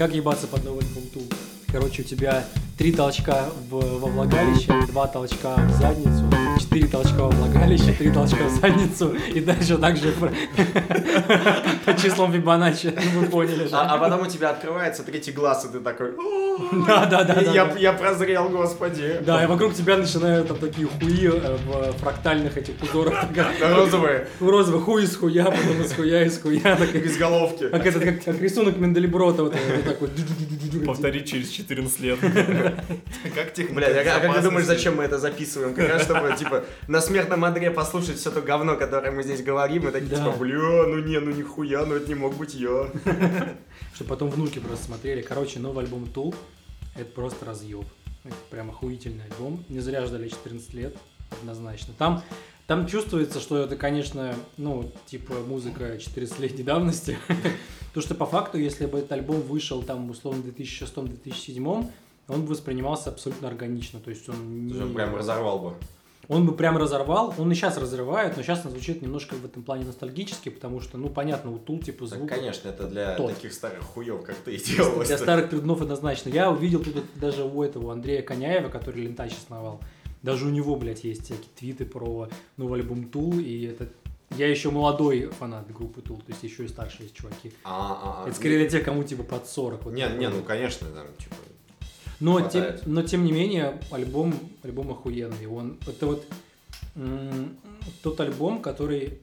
Как ебаться под новый Tool? Короче, у тебя три толчка в, во влагалище, два толчка в задницу, четыре толчка во влагалище, три толчка в задницу, и дальше также по, по числам Фибоначчи, ну, вы поняли же. А, а потом у тебя открывается третий глаз, и ты такой... Да, да, да. да, Я, прозрел, господи. Да, и вокруг тебя начинают там такие хуи э, в фрактальных этих узорах. Розовые, Розовый хуй из хуя, потом из хуя, из хуя. так, из головки. Как, этот, как, как рисунок Менделеброта, вот, такой. Повторить через 14 лет. Как техника Блядь, а, а как ты думаешь, зачем мы это записываем? Как раз чтобы, типа, на смертном одре послушать все то говно, которое мы здесь говорим, и такие, Да. типа, бля, ну не, ну нихуя, ну это не мог быть я. Чтобы потом внуки просто смотрели. Короче, новый альбом Tool — это просто разъеб. Это прям охуительный альбом. Не зря ждали 14 лет, однозначно. Там, там чувствуется, что это, конечно, ну, типа музыка 14-летней давности. Потому что по факту, если бы этот альбом вышел там, условно, в 2006-2007, он бы воспринимался абсолютно органично. То есть он не... Уже прям разорвал бы. Он бы прям разорвал, он и сейчас разрывает, но сейчас он звучит немножко в этом плане ностальгически, потому что, ну, понятно, у Тул, типа, Так, звук... конечно, это для тот. таких старых хуев, как ты и делал. Для старых пердунов однозначно. Я увидел тут даже у этого Андрея Коняева, который Лентач основал. Даже у него, блядь, есть всякие твиты про новый альбом Тул, и это... Я еще молодой фанат группы Тул, то есть еще и старшие есть чуваки. А, а, а. Это скорее для тех, кому типа под 40. вот Не, такой не, ну конечно, там, типа. Но тем, но тем не менее, альбом, альбом охуенный. Он, это вот м, тот альбом, который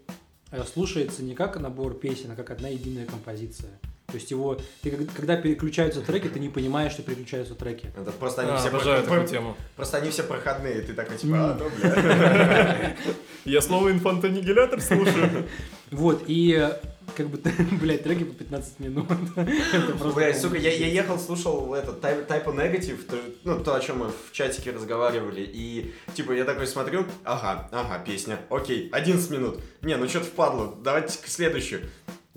э, слушается не как набор песен, а как одна единая композиция. То есть его, ты когда переключаются треки, ты не понимаешь, что переключаются треки. Это просто они А, все Обожаю про- такую тему. Просто они все проходные, ты такой типа, а, ну, бля. Я снова инфантанигилятор слушаю. Вот, и э, как бы, блядь, треки по 15 минут. Блядь, сука, я, я ехал, слушал этот Type, of Negative, ну, то, о чем мы в чатике разговаривали, и, типа, я такой смотрю, ага, ага, песня, окей, 11 минут, не, ну, что-то впадло, давайте к следующую.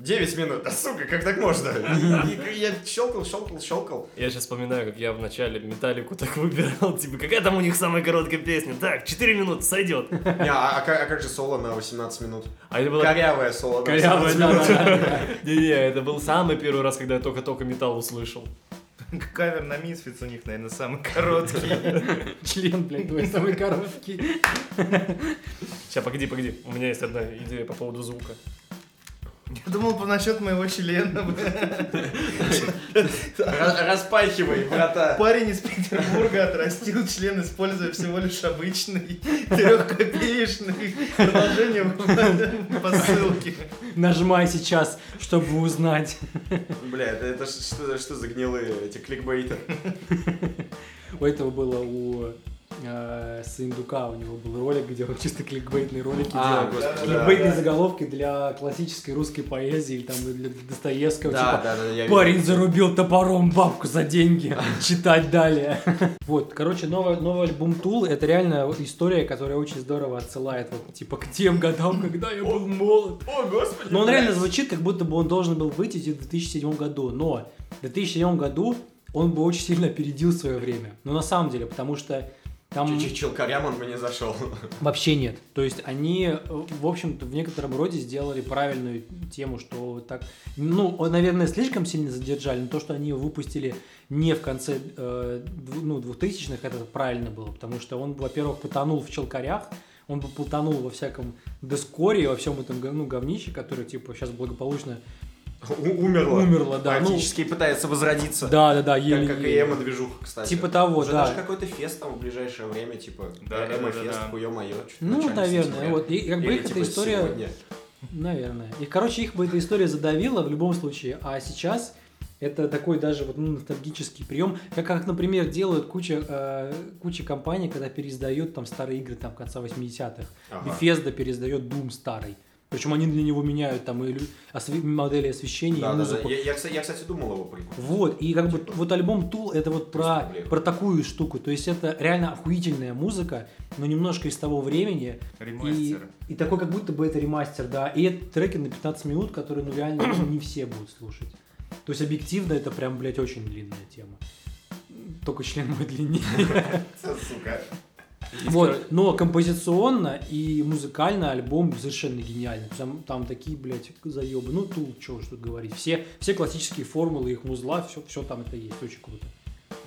9 минут, а сука, как так можно? И, и я щелкал, щелкал, щелкал. Я сейчас вспоминаю, как я в начале Металлику так выбирал, типа, какая там у них самая короткая песня? Так, 4 минуты, сойдет. Не, а, а как, а как же соло на 18 минут? А это было... Корявое соло на Корявая, 18 да, минут. да, да. Не-не, это был самый первый раз, когда я только-только металл услышал. Кавер на Мисфиц у них, наверное, самый короткий. Член, блядь, твой самый короткий. Сейчас, погоди, погоди. У меня есть одна идея по поводу звука. Я думал по насчет моего члена. Ра- Распахивай, брата. Парень из Петербурга отрастил член, используя всего лишь обычный трехкопеечный продолжение по ссылке. Нажимай сейчас, чтобы узнать. Бля, это, это что, что за гнилые эти кликбейты? У этого было у э, Сындука, у него был ролик, где он чисто кликбейтные ролики А, делал. господи, Кликбейтные да. заголовки для классической русской поэзии, или там для Достоевского, Да, типа да, да, я видел. Парень зарубил топором бабку за деньги. Читать далее. Вот, короче, новый, новый альбом Тул это реально история, которая очень здорово отсылает вот, типа, к тем годам, когда я был молод. О, господи. Но он реально звучит, как будто бы он должен был выйти в 2007 году. Но в 2007 году он бы очень сильно опередил свое время. Но на самом деле, потому что там челкарям он бы не зашел. вообще нет. То есть они, э, в общем-то, в некотором роде сделали правильную тему, что так, ну, наверное, слишком сильно задержали, но то, что они его выпустили не в конце э, ну, 2000-х, это правильно было, потому что он, во-первых, потонул в челкарях, он бы потонул во всяком дискоре, во всем этом ну, говнище, которое, типа, сейчас благополучно Умерла. умерло, да. Ну, Практически пытается возродиться. да, да, да, Как, еле как и эмо-движуха, кстати. Типа того, Уже да. даже какой-то фест там в ближайшее время, типа Да, да, эмо-фест, да, да. хуё-моё. Ну, наверное, сентября. вот. И как бы их типа, эта история... сегодня. Наверное. И, короче, их бы эта история задавила в любом случае. А сейчас это такой даже вот, ну, ностальгический прием. Как, как, например, делают куча, э, куча компаний, когда переиздают там старые игры там конца 80-х. Ага. Bethesda переиздает Doom старый. Причем они для него меняют там и модели освещения, Да, и да, да. музыку. Я, я, кстати, я, кстати, думал его прикупить. Вот, и как бы Типа. вот альбом Tool это вот про, про такую штуку. То есть это реально охуительная музыка, но немножко из того времени. И, Ремастер. и такой, как будто бы это ремастер, да. И это треки на 15 минут, которые, ну, реально не все будут слушать. То есть, объективно, это прям, блядь, очень длинная тема. Только член мой длиннее. Сука. Вот, но композиционно и музыкально альбом совершенно гениальный. Там, там такие, блядь, заебы. Ну, Тул, чего уж тут говорить. Все, все классические формулы их музла, все, все там это есть. Очень круто.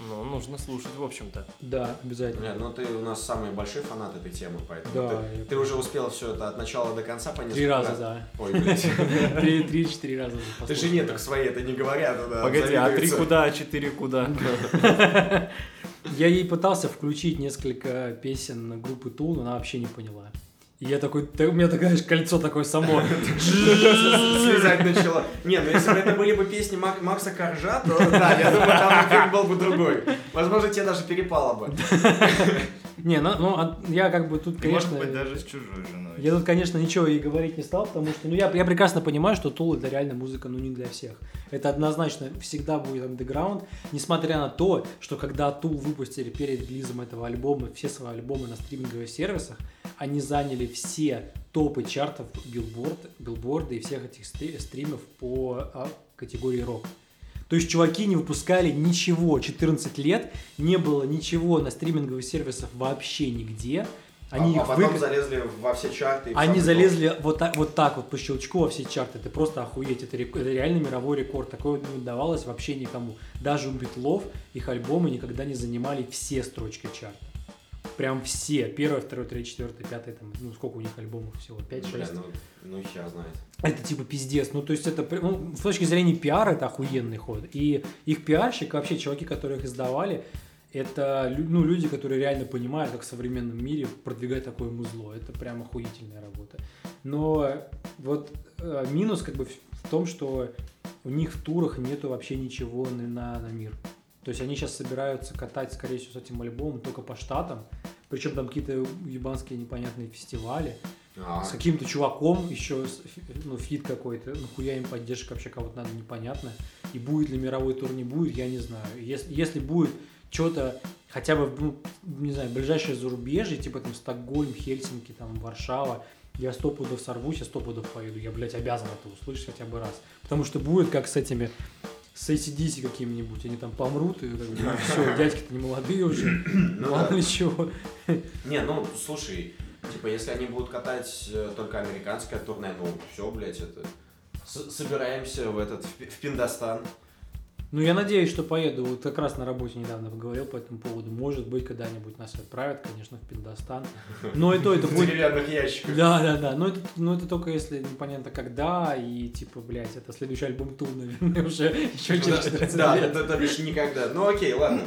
Ну, нужно слушать, в общем-то. Да, обязательно. Бля, ну ты у нас самый большой фанат этой темы, поэтому Да, ты, я ты уже успел все это от начала до конца понять. Три раза, да. Ой, блядь. Три- Три-четыре раза. Ты жене да. так свои это не говорят. да, Погоди, а три куда, а четыре куда? Я ей пытался включить несколько песен группы Тул, но она вообще не поняла. И я такой, та- у меня такое, знаешь, кольцо такое само. Слезать начало. Не, ну если бы это были бы песни Мак- Макса Коржа, то да, я думаю, там эффект был бы другой. Возможно, тебе даже перепало бы. Не, ну, ну, а я как бы тут, И, Может конечно... быть, даже с чужой женой. Я тут, конечно, ничего ей говорить не стал, потому что, ну, я, я прекрасно понимаю, что Тул это реально музыка, ну, не для всех. Это однозначно всегда будет андеграунд, несмотря на то, что когда Tool выпустили перед релизом этого альбома, все свои альбомы на стриминговых сервисах, они заняли все топы чартов Billboard, Billboard а и всех этих стри- стримов по а, категории рок. То есть чуваки не выпускали ничего 14 лет, не было ничего на стриминговых сервисах вообще нигде. Они а, их потом вык- залезли во все чарты. они залезли вот так, вот так вот по щелчку во все чарты. Это просто охуеть. Это, рек- это реально мировой рекорд. Такое не удавалось вообще никому. Даже у Битлов их альбомы никогда не занимали все строчки чарта. Прям все. Первое, второе, третье, четвертое, пятое. Там, ну, сколько у них альбомов всего? топ. Бля, 5-6? ну, ну хер знает. Это типа пиздец. Ну, то есть это, ну, с точки зрения пиара, это охуенный ход. И их пиарщик, вообще чуваки, которые их издавали, это ну, люди, которые реально понимают, как в современном мире продвигать такое музло. Это прям охуительная работа. Но вот э, минус как бы в том, что у них в турах нету вообще ничего на, на мир. То есть они сейчас собираются катать, скорее всего, с этим альбомом только по штатам. Причем там какие-то ебанские непонятные фестивали А, с каким-то чуваком, еще ну, feat какой-то, нахуя им поддержка вообще кого-то надо, непонятно. И будет ли мировой тур, не будет, я не знаю. Если, если будет что-то, хотя бы, ну, не знаю, ближайшее зарубежье, типа там Стокгольм, Хельсинки, там Варшава, я сто пудов сорвусь, я сто пудов поеду. Я, блядь, обязан это услышать хотя бы раз. Потому что будет как с этими с ACDC какими-нибудь, они там помрут, и как бы, все, дядьки-то не молодые уже, Ну мало да. чего. Не, ну, слушай, типа, если они будут катать э, только американское турне, ну, все, блядь, это... с- собираемся в этот, в Пиндостан. Ну, я надеюсь, что поеду. Вот как раз на работе недавно поговорил по этому поводу. Может быть, когда-нибудь нас отправят, конечно, в Пиндостан. Но и то это В будет... деревянных ящиках. Да, да, да. Но это, но это только если непонятно когда. И типа, блядь, это следующий альбом Тул, наверное, уже еще через 14 Да, это, то бишь никогда. Ну окей, ладно.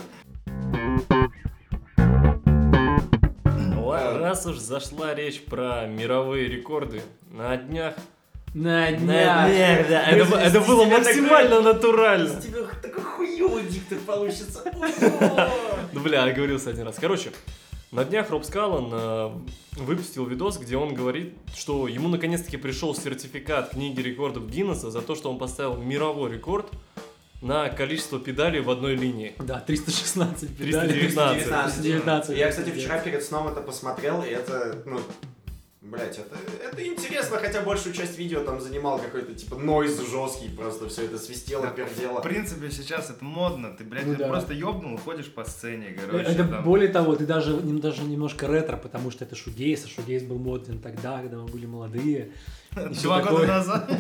Ла- Раз уж зашла речь про мировые рекорды, на днях... На На днях. днях, да, это, Из- это из было максимально натурально. тебя такой хуёвый диктор получится. Ну, бля, оговорился один раз. Короче, на днях Роб Скаллан э, выпустил видос, где он говорит, что ему наконец-таки пришел сертификат книги рекордов Гиннесса за то, что он поставил мировой рекорд на количество педалей в одной линии. Да, 316 педалей. 319. 319. Я, кстати, вчера перед сном это посмотрел, и это, ну, блять, это, это интересно, хотя большую часть видео там занимал какой-то, типа, нойз жесткий, просто все это свистело, В пердело. принципе, сейчас это модно. Ты, блядь, Ну да. просто ёбнул и ходишь по сцене, короче. Это там. более того, ты даже, даже немножко ретро, потому что это шугейс, а шугейс был моден тогда, когда мы были молодые. Два такое. года назад.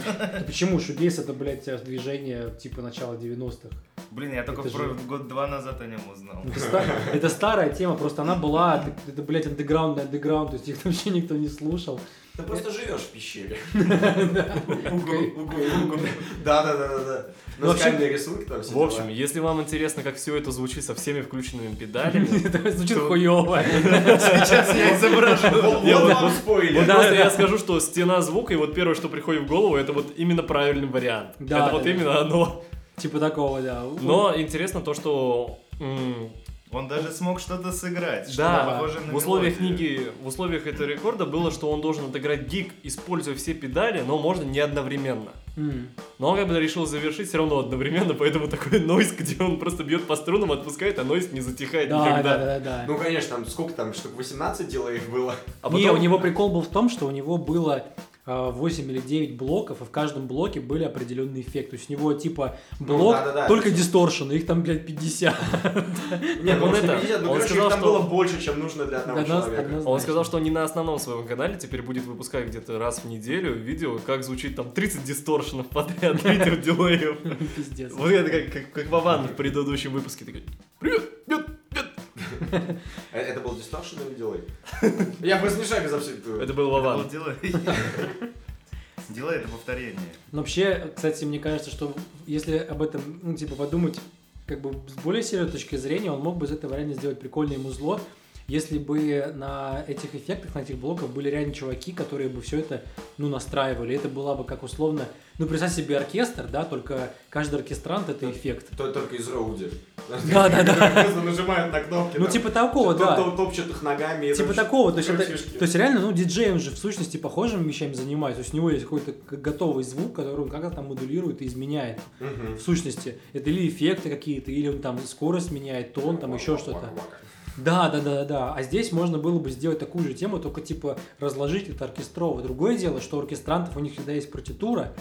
Почему? Шугейс это, блядь, движение типа начала 90-х. Блин, я только же- год-два назад о нем узнал. Это, ста- это старая тема, просто она была, это, блядь, андеграунд, андеграунд, то есть их вообще никто не слушал. Ты просто живешь в пещере. Да, да, да, да. Ну, вообще- рисунки там все В общем, если вам интересно, как все это звучит со всеми включенными педалями, Это звучит хуёво. Сейчас я изображу. Вот вам спойлер. Я скажу, что стена звука, и вот первое, что приходит в голову, это вот именно правильный вариант. Да, это вот именно оно. Типа такого, да. Но интересно то, что Он даже смог что-то сыграть. что да, похоже на в условиях мелодию. книги, в условиях этого рекорда было, что он должен отыграть гиг, используя все педали, но можно не одновременно. М. Но он как бы решил завершить все равно одновременно, поэтому такой нойз, где он просто бьет по струнам, отпускает, а нойз не затихает Да, никогда. да, да, да. Ну, конечно, там сколько там, штук 18 дело их было. А Не, потом- у него прикол был в том, что у него было 8 или 9 блоков, и в каждом блоке были определенные эффекты. То есть у него типа Ну, блок да-да-да. только дисторшн, их там, блядь, 50. Нет, он он это, ну, он короче, сказал, что- было больше, чем нужно для одного Одно- человека. Он сказал, что он не на основном своем канале теперь будет выпускать где-то раз в неделю видео, как звучит там 30 дисторшенов подряд, видео дилеев. Пиздец. Вот это как, Вован в предыдущем выпуске. Такой, привет. Э, Это был дисторшн или дилей? Я просто не шаг за все. Это был Вован. Вот делай. Делай это повторение. Но вообще, кстати, мне кажется, что если об этом, ну, типа, подумать, как бы с более серьезной точки зрения, он мог бы из этого реально сделать прикольное музло, если бы на этих эффектах, на этих блоках были реально чуваки, которые бы все это, ну, настраивали. Это была бы как условно, ну, представь себе оркестр, да, только каждый оркестрант это эффект. То- Только из роуди. Да-да-да. Просто нажимают на кнопки. Ну, типа такого, да. топ- Топчет их ногами. Типа такого, то есть, реально, ну, диджей, он же в сущности похожими вещами занимается. То есть у него есть какой-то готовый звук, который он как-то там модулирует и изменяет. В сущности, это или эффекты какие-то, или он там скорость меняет, тон, там еще что-то. Да, да, да, да. А здесь можно было бы сделать такую же тему, только типа разложить это оркестрово. Другое дело, что у оркестрантов у них всегда есть партитура,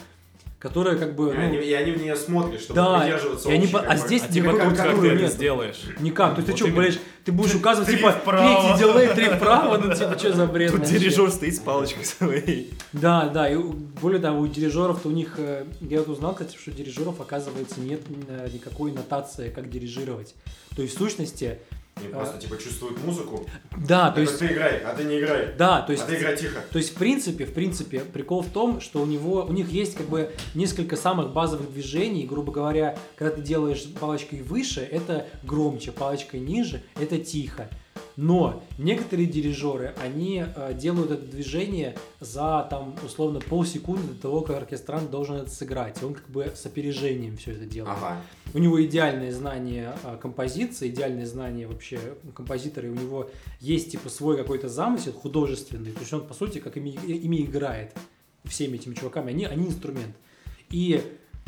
которая как бы, И они- ну, И они в нее смотрят, чтобы Да, придерживаться они общей, а здесь А типа как, как ты это сделаешь? никак. То есть ты Вот что, именно. блядь, ты будешь указывать, Три типа, вправо. третий дилей, три вправо, ну типа, что за бред? Тут вообще? дирижер стоит с палочкой своей. Да, да, и более того, у дирижеров-то у них, э, я вот узнал, кстати, что у дирижеров, оказывается, нет э, никакой нотации, как дирижировать. То есть, в сущности, Они просто типа чувствуют музыку. да, то есть, ты играй, а ты не играй. да, то есть, А ты играй тихо. то есть, в принципе, в принципе, прикол в том, что у него, у них есть как бы несколько самых базовых движений, грубо говоря, когда ты делаешь палочкой выше, это громче, палочкой ниже, это тихо. Но некоторые дирижеры, они э, делают это движение за там условно полсекунды до того, как оркестрант должен это сыграть. И он как бы с опережением все это делает. Ага. У него идеальное знание а, композиции, идеальное знание вообще композитора, и у него есть типа свой какой-то замысел художественный, то есть он по сути как ими, ими играет всеми этими чуваками, они, они инструмент. И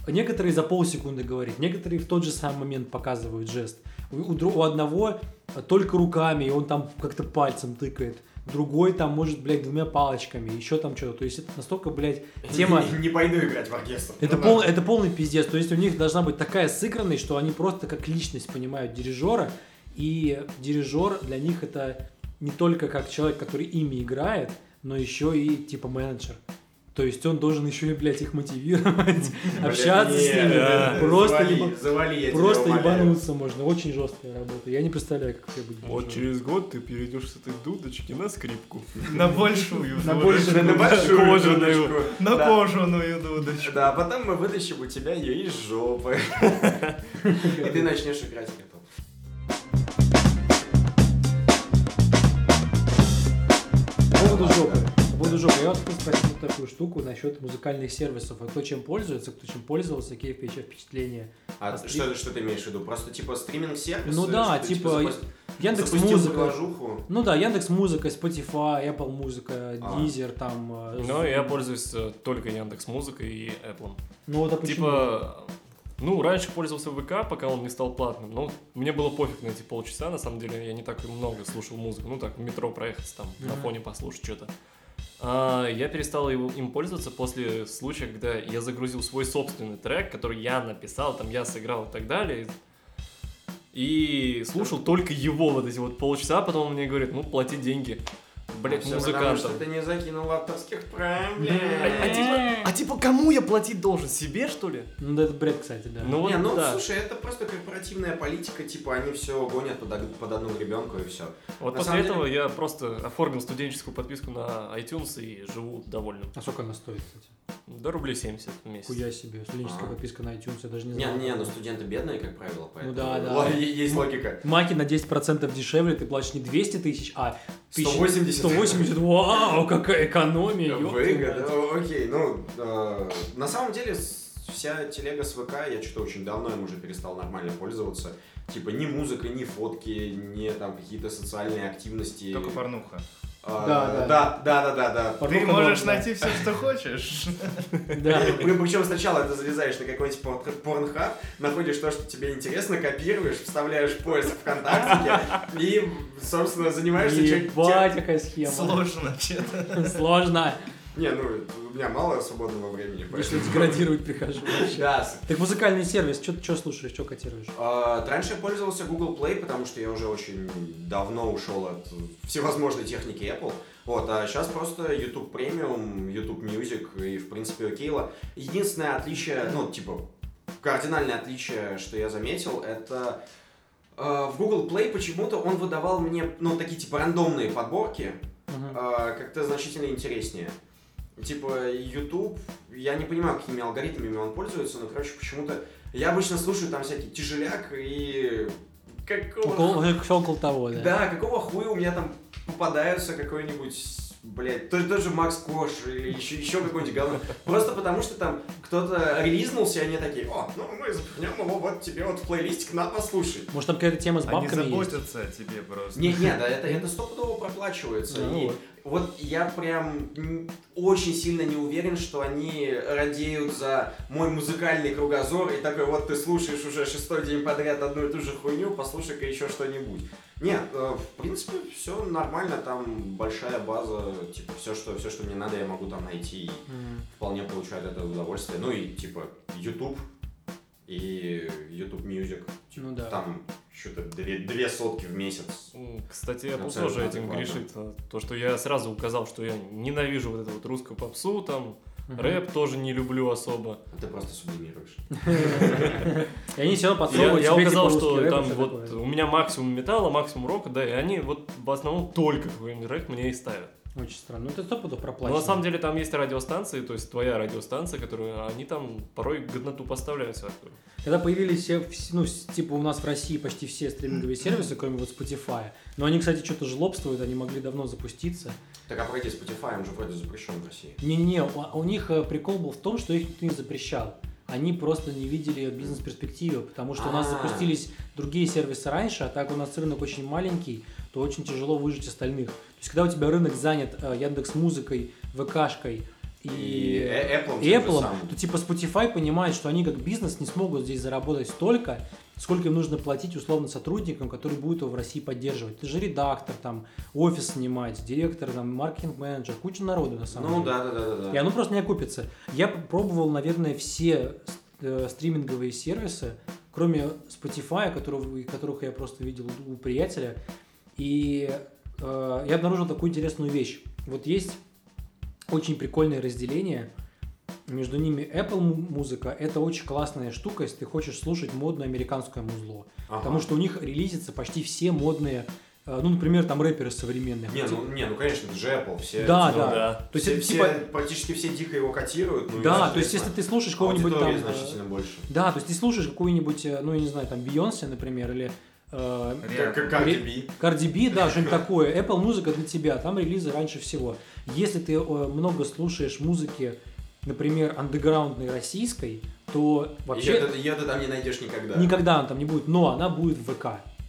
некоторые за полсекунды говорят, некоторые в тот же самый момент показывают жест. У, у одного только руками, и он там как-то пальцем тыкает. Другой там может, блядь, двумя палочками, еще там что-то. То есть это настолько, блядь, тема... Не, не пойду играть в оркестр. Это, Ну пол, это полный пиздец. То есть у них должна быть такая сыгранность, что они просто как личность понимают дирижера. И дирижер для них это не только как человек, который ими играет, но еще и типа менеджер. То есть он должен еще и, блядь, их мотивировать, общаться с ними. Просто, просто ебануться можно. Очень жесткая работа. Я не представляю, как это будет. Вот через год ты перейдешь с этой дудочки на скрипку. На большую. На дудочку. большую. На большую Кожаную. дудочку. На кожаную дудочку. Да, а потом мы вытащим у тебя ее из жопы. И ты начнешь играть. По поводу жопы. Жопы. Я спросить вот такую штуку насчет музыкальных сервисов. А кто чем пользуется, кто чем пользовался, какие впечат- впечатления? А А что, что ты имеешь в виду? Просто типа стриминг-сервис? Ну да, типа, запусти- Яндекс Музыка. Ну да, Яндекс Музыка, Spotify, Apple Музыка, А. Deezer, там. э, Но Zoom. я пользуюсь э, только Яндекс Музыкой и Apple. Ну вот а почему? Типа, ну, раньше пользовался ВК, пока он не стал платным, но мне было пофиг на эти полчаса, на самом деле, я не так много слушал музыку, ну, так, в метро проехать, там, на Мгм. фоне послушать что-то. А, я перестал его, им пользоваться после случая, когда я загрузил свой собственный трек, который я написал, там, я сыграл и так далее, и слушал только его вот эти вот полчаса, потом он мне говорит, ну, плати деньги. Блять, Всё потому, музыкантам. что ты не закинул авторских прав, блядь. А, а типа, а типа кому я платить должен? Себе, что ли? Ну да, это бред, кстати, да. Ну вот, не, ну да. слушай, это просто корпоративная политика, типа они все гонят под, од- под одну гребенку и все. Вот На после этого я просто оформил студенческую подписку на iTunes и живу довольным. А сколько она стоит, кстати? До рублей 70 в месяц. Хуя себе. Студенческая А. подписка на iTunes, я даже не Не, знал. не, ну студенты бедные, как правило, поэтому да, да. л- есть логика. Маки на 10% дешевле, ты платишь не 200 тысяч, а 1000 180. 180. Вау, какая экономия, Выгода. О, окей, ну, э, на самом деле, вся телега с ВК, я что-то очень давно им уже перестал нормально пользоваться. Типа ни музыка, ни фотки, ни там какие-то социальные активности. Только порнуха. А, Да, да. да, да, да, да, да. Ты можешь найти все, что хочешь. Да. Причем сначала ты залезаешь на какой-нибудь пор- порнхаб, находишь то, что тебе интересно, копируешь, вставляешь в поиск ВКонтакте и, собственно, занимаешься Ебать, какая схема. Сложно, че-то. Сложно. Не, ну, у меня мало свободного времени, поэтому... деградировать прихожу. Сейчас. Так музыкальный сервис, что слушаешь, что котируешь? А, Раньше я пользовался Google Play, потому что я уже очень давно ушел от всевозможной техники Apple. Вот, а сейчас просто YouTube Premium, YouTube Music и, в принципе, Окейла. Единственное отличие, ну, типа, кардинальное отличие, что я заметил, это э, в Google Play почему-то он выдавал мне, ну, такие, типа, рандомные подборки, э, как-то значительно интереснее. Типа, YouTube, я не понимаю, какими алгоритмами он пользуется, но, короче, почему-то... Я обычно слушаю там всякий тяжеляк и... Какого... Около, того, да. Да, какого хуя у меня там попадаются какой-нибудь, блядь, тот, тот же Макс Кош или еще, еще какой-нибудь говно. Просто потому что там кто-то релизнулся, и они такие, о, ну мы запихнем его вот тебе вот в плейлистик, на, послушай. Может, там какая-то тема с Они бабками есть? заботятся о тебе просто. Не, не, да, это, это стопудово проплачивается. Ну и вот. Вот я прям очень сильно не уверен, что они радеют за мой музыкальный кругозор и такой, вот ты слушаешь уже шестой день подряд одну и ту же хуйню, послушай-ка еще что-нибудь. Нет, э, в принципе, все нормально, там большая база, типа, все, что, все, что мне надо, я могу там найти и М. вполне получаю от этого удовольствие. Ну и, типа, YouTube и YouTube Music, Ну да. там что-то две, две сотки в месяц. Кстати, Apple Абсолютно тоже этим адекватно. грешит. А, То, что я сразу указал, что я ненавижу вот эту вот русскую попсу, там, Мгм. рэп тоже не люблю особо. Ты просто сублимируешь. И они все подсовывают я указал, типа, что там вот у меня максимум металла, максимум рока, да, и они вот в основном только какой-нибудь рэп мне и ставят. Очень странно. Ну, это стопудов Но проплачено. на самом деле там есть радиостанции, то есть твоя радиостанция, которую они там порой годноту поставляют всякую. Когда появились все, вс- ну, типа у нас в России почти все стриминговые сервисы, кроме вот Spotify. Но они, кстати, что-то жлобствуют, они могли давно запуститься. Так а погоди, Spotify, он же вроде запрещен в России. Не-не-не, у, у них э, прикол был в том, что их никто не запрещал. Они просто не видели бизнес-перспективы, потому что у нас А. запустились другие сервисы раньше, а так у нас рынок очень маленький, то очень тяжело выжить остальных. То есть, когда у тебя рынок занят э, Яндекс Музыкой, ВКшкой и, И Apple и Apple, то типа Spotify понимает, что они как бизнес не смогут здесь заработать столько, сколько им нужно платить условно сотрудникам, которые будут его в России поддерживать. Ты же редактор, там, офис снимать, директор, там, маркетинг-менеджер, куча народу на самом Ну деле. да, да, да, да. И оно просто не окупится. Я пробовал, наверное, все э, стриминговые сервисы, кроме Spotify, которого, которых я просто видел у приятеля. И э, я обнаружил такую интересную вещь. Вот есть очень прикольное разделение. Между ними Apple му- музыка – это очень классная штука, если ты хочешь слушать модное американское музло. Ага. Потому что у них релизятся почти все модные, э, ну, например, там рэперы современные. Не, ну, не, ну конечно, это же Apple, все... Да, типа, да. да. То есть все, это все- типа практически все дико его котируют. ну Да, то есть если ты слушаешь кого-нибудь там... э, значительно больше. Да, то есть ты слушаешь какую-нибудь, э, ну, я не знаю, там, Бейонсе, например, или Cardi B. Cardi B, да, что-нибудь такое. Apple музыка для тебя, там релизы раньше всего. Если ты много слушаешь музыки, например, андеграундной российской, то вообще ты- её ты там не найдешь никогда. никогда она там не будет, но она будет в ВК.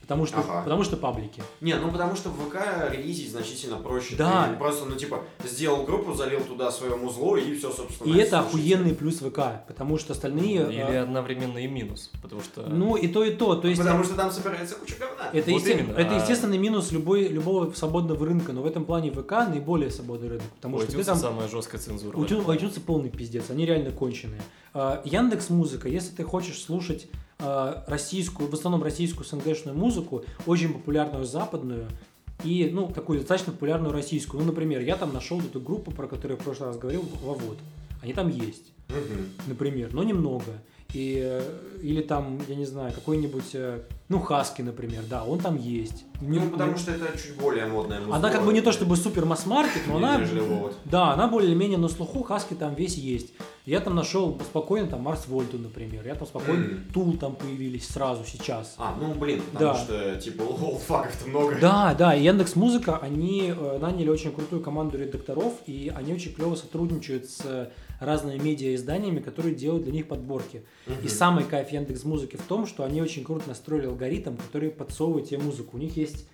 Потому что, Ага. потому что паблики. Не, ну потому что в ВК релизить значительно проще. Да. Ты просто, ну типа, сделал группу, залил туда свое музло и все, собственно. И это охуенный плюс ВК, потому что остальные... э, Или одновременно и минус, потому что... Ну, и то, и то. То есть, Потому что там собирается куча говна. Это, Вот есте- именно, это а- естественный минус любой, любого свободного рынка, но в этом плане ВК наиболее свободный рынок, потому у что ты там... самая жесткая цензура. У iTunes, полный пиздец, они реально конченые. Яндекс Музыка, если ты хочешь слушать а, российскую, в основном российскую СНГшную музыку, очень популярную западную и, ну, такую достаточно популярную российскую. Ну, например, я там нашел эту группу, про которую я в прошлый раз говорил, Вовод. Они там есть Мгм. например, но немного. И, э, или там, я не знаю, какой-нибудь, э, ну, Хаски, например, да, он там есть. Не- Ну, потому не- что это чуть более модная музыка. Она как бы не то чтобы супер масс-маркет, но она... Да, она более-менее на слуху, Хаски там весь есть. Я там нашел спокойно там Марс Вольту, например. Я там спокойно, Мгм. Тул там появились сразу, сейчас. А, ну блин, потому Да. что типа олдфаков-то много. Да, да, и Яндекс Музыка, они э, наняли очень крутую команду редакторов, и они очень клево сотрудничают с разными медиа-изданиями, которые делают для них подборки. Мгм. И самый кайф Яндекс Музыки в том, что они очень круто настроили алгоритм, который подсовывает тебе музыку. У них есть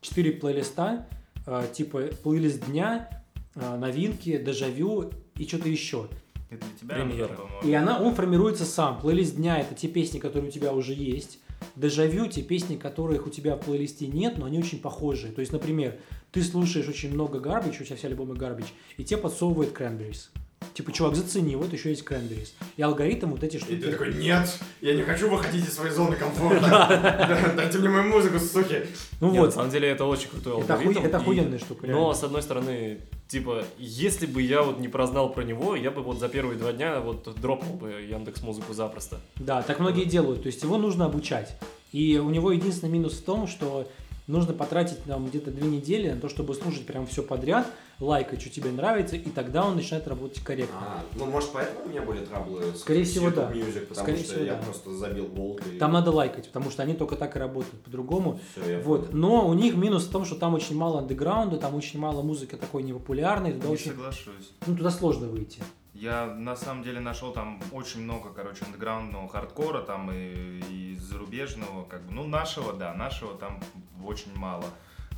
четыре плейлиста, э, типа плейлист дня, э, новинки, дежавю и что-то еще. Это для тебя, Премьера. И она, он формируется сам. Плейлист дня это те песни, которые у тебя уже есть. дежавю, те песни, которых у тебя в плейлисте нет, но они очень похожие. То есть, например, ты слушаешь очень много Garbage, у тебя все альбомы Garbage, и тебе подсовывает Cranberries. Типа, чувак, зацени, вот еще есть Cranberries. И алгоритм вот эти И штуки... ты такой, нет, я не хочу выходить из своей зоны комфорта. Дайте мне мою музыку, суки. Ну Нет, на вот, самом деле это очень крутой алгоритм. это и- охуенная штука. Но, с одной стороны, типа, если бы я вот не прознал про него, я бы вот за первые два дня вот дропнул бы Яндекс Музыку запросто. Да, так многие делают. То есть его нужно обучать. И у него единственный минус в том, что нужно потратить там где-то две недели на то, чтобы слушать прям все подряд, лайкать, что тебе нравится, и тогда он начинает работать корректно. А, ну, может, поэтому у меня были траблы с Скорее всего, да. Music, потому Скорее что всего, я да. просто забил болт. и Там надо лайкать, потому что они только так и работают, по-другому. всё, я Вот. Но у них минус в том, что там очень мало андеграунда, там очень мало музыки такой непопулярной, туда Не очень, соглашусь. ну, туда сложно выйти. Я на самом деле нашел там очень много, короче, андеграундного хардкора там и, и зарубежного, как бы, ну нашего, да, нашего там очень мало.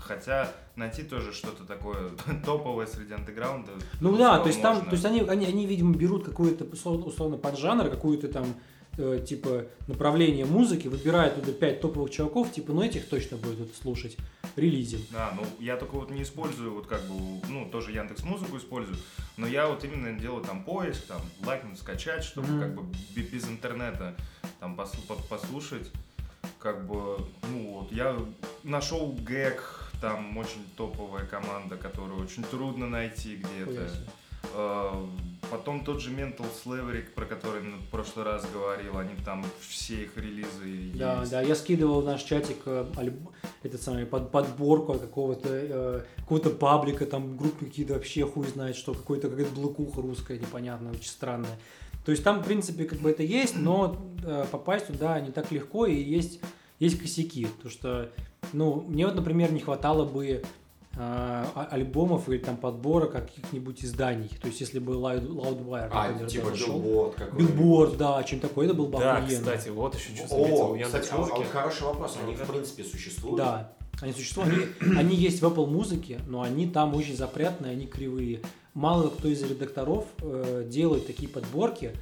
Хотя найти тоже что-то такое топовое среди андеграунда. Ну да, то есть там, можно. то есть они, они, они, видимо, берут какой-то условно, поджанр, какую-то там э, типа направление музыки, выбирают туда пять топовых чуваков, типа, ну этих точно будет это слушать, релизим. Да, ну я только вот не использую, вот как бы, ну тоже Яндекс Музыку использую, но я вот именно делаю там поиск, там лайкнуть, скачать, чтобы Мгм. как бы бе- без интернета там послу- по- послушать, как бы, ну вот я нашел гэг, там очень топовая команда, которую очень трудно найти где-то. Э, Потом тот же Mental Slavery, про который в прошлый раз говорил, они там все их релизы Да, есть. да, я скидывал в наш чатик э, альб- этот самый под, подборку какого-то э, какого-то паблика, там группы какие-то вообще хуй знает, что какой-то какая-то блокуха русская непонятная, очень странная. То есть там, в принципе, как бы это есть, но э, попасть туда не так легко, и есть, есть косяки. То что, ну, мне вот, например, не хватало бы э, а- альбомов или там подбора каких-нибудь изданий. То есть, если бы Loud, Loudwire, А, например, типа билборд какой Билборд, да, чем такое, это был бы Да, охуенно. кстати, вот еще что заметил О, кстати, а- а хороший вопрос. Они, в принципе, существуют? Да, они существуют, они, они есть в Apple музыке, но они там очень запрятные, они кривые. Мало кто из редакторов э, делает такие подборки,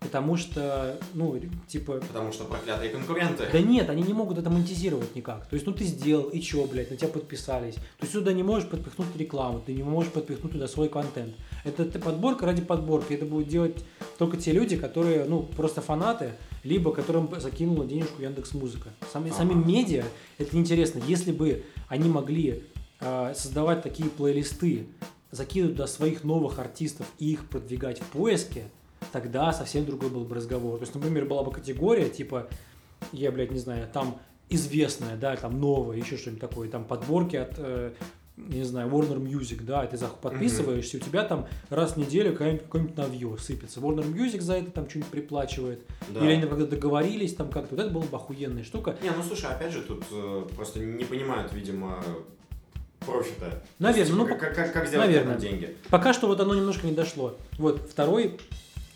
потому что, ну, типа, Потому что проклятые конкуренты. да нет, они не могут это монетизировать никак. То есть, ну ты сделал, и чё, блядь, на тебя подписались. То есть, сюда не можешь подпихнуть рекламу, ты не можешь подпихнуть туда свой контент. Это подборка ради подборки. Это будут делать только те люди, которые, ну, просто фанаты, либо которым закинула денежку Яндекс Музыка. Сами, Ага. Самим медиа это неинтересно. Если бы они могли э, создавать такие плейлисты, закидывать туда своих новых артистов и их продвигать в поиске, тогда совсем другой был бы разговор. То есть, например, была бы категория, типа, я, блядь, не знаю, там известная, да, там новая, еще что-нибудь такое, там подборки от, э, не знаю, Warner Music, да, ты подписываешься, и у тебя там раз в неделю какое-нибудь, какое-нибудь навье сыпется. Warner Music за это там что-нибудь приплачивает. Да. Или они когда договорились, там как-то, вот это была бы охуенная штука. Не, ну слушай, опять же, тут э, просто не понимают, видимо, профита. Наверное, есть, ну, типа, как, как, как сделать наверное. деньги. Пока что вот оно немножко не дошло. Вот второй,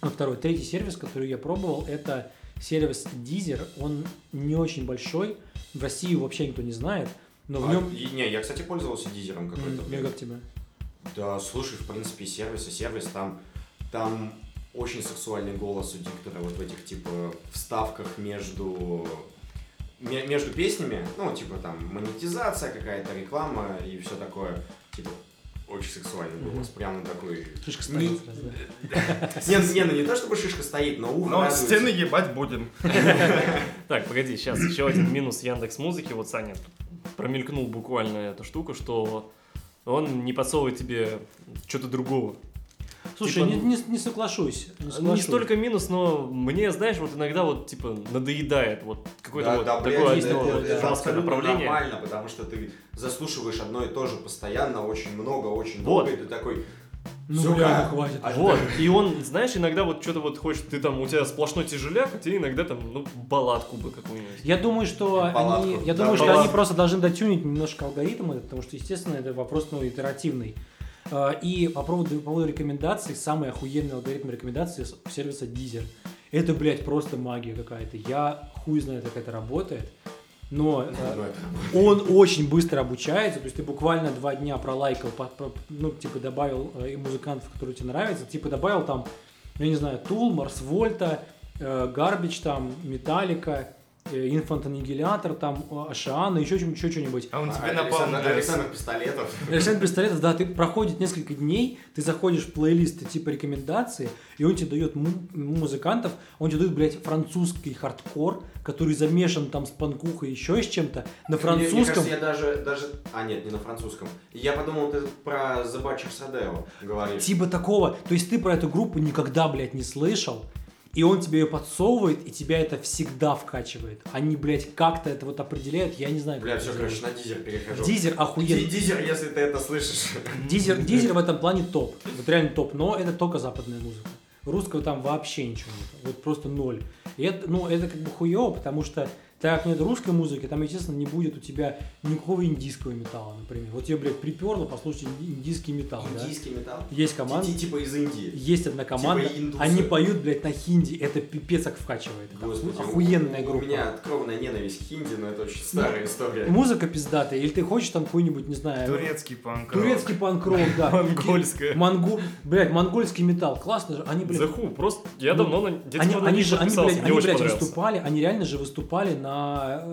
ну, второй, третий сервис, который я пробовал, это сервис Deezer. Он не очень большой, в России вообще никто не знает, но в А, нем... не, я, кстати, пользовался дизером М, время. как тебе? Да, слушай, в принципе, сервис и сервис, там, там очень сексуальный голос у диктора вот в этих, типа, вставках между ме- между песнями, ну, типа, там, монетизация какая-то, реклама и все такое, типа, очень сексуальный голос, прям такой... Шишка стоит. Не, не, ну не то, чтобы шишка стоит, но ухо Но стены ебать будем. Так, погоди, сейчас еще один минус Яндекс Музыки. Вот Саня промелькнул буквально эту штуку, что он не подсовывает тебе что-то другого. Слушай, Типа, не, не, не соглашусь. Не, Не соглашусь. столько минус, но мне, знаешь, вот иногда вот типа надоедает вот какое-то Да, вот да, блядь, такое есть это, такое, это абсолютно направление. нормально, потому что ты заслушиваешь одно и то же постоянно, очень много, очень Вот. долго, и ты такой, Ну, Сука. бля, ну хватит. А Вот, и он, знаешь, иногда вот что-то вот хочешь, ты там, у тебя сплошной тяжеляк, а тебе иногда там, ну, балладку бы какую-нибудь. Я думаю, что Палатку. они, я Да, думаю, что палатку. они просто должны дотюнить немножко алгоритмы, потому что, естественно, это вопрос ну, итеративный. А, И по поводу, по поводу рекомендаций, самый охуенный алгоритм рекомендаций сервиса Deezer. Это, блядь, просто магия какая-то. Я хуй знает, как это работает. Но э, он очень быстро обучается, то есть ты буквально два дня пролайкал, по- по- ну, типа добавил э, музыкантов, которые тебе нравятся, типа добавил там, я не знаю, Тул, Марс Вольта, Гарбич там, Металлика, э, Annihilator, там, Ашиана, еще, еще что-нибудь. А он А, тебе напал Александр, Александр Пистолетов. Александр Пистолетов, да, ты проходит несколько дней, ты заходишь в плейлисты типа рекомендации, и он тебе дает му- музыкантов, он тебе дает, блядь, французский хардкор, который замешан там с панкухой, еще с чем-то, на Мне- Мне французском. кажется, я даже, даже... А, нет, не на французском. Я подумал, ты про The Butcher's Rodeo говоришь. Типа такого. То есть ты про эту группу никогда, блядь, не слышал, и он тебе ее подсовывает, и тебя это всегда вкачивает. Они, блядь, как-то это вот определяют, я не знаю, Бля, все, короче, на Deezer перехожу. Deezer Dee- охуенный. Deezer, если ты это слышишь. Дизер, Дизер в этом плане топ. Вот реально топ. Но это только западная музыка. Русского там вообще ничего нет. Вот просто ноль. И это, ну, это как бы хуево, потому что так как нет русской музыки, там, естественно, не будет у тебя никакого индийского металла, например. Вот тебе, блядь, приперло послушать инди- индийский металл, да? Индийский металл? Есть команда, Ти- Типа из Индии. есть одна команда, Типа индусы. они поют, блядь, на хинди, это пипец как вкачивает. Господи, оху- охуенная у- группа. У меня откровенная ненависть к хинди, но это очень старая история. Музыка пиздатая, или ты хочешь там какой-нибудь, не знаю, Турецкий панк турецкий панк-рок, да. Монгольская. Монгол, блядь, монгольский металл, классно же, они, блядь, Who, просто я Ну, давно на детям Они, же, они, блядь, они, блядь, выступали, они реально же выступали на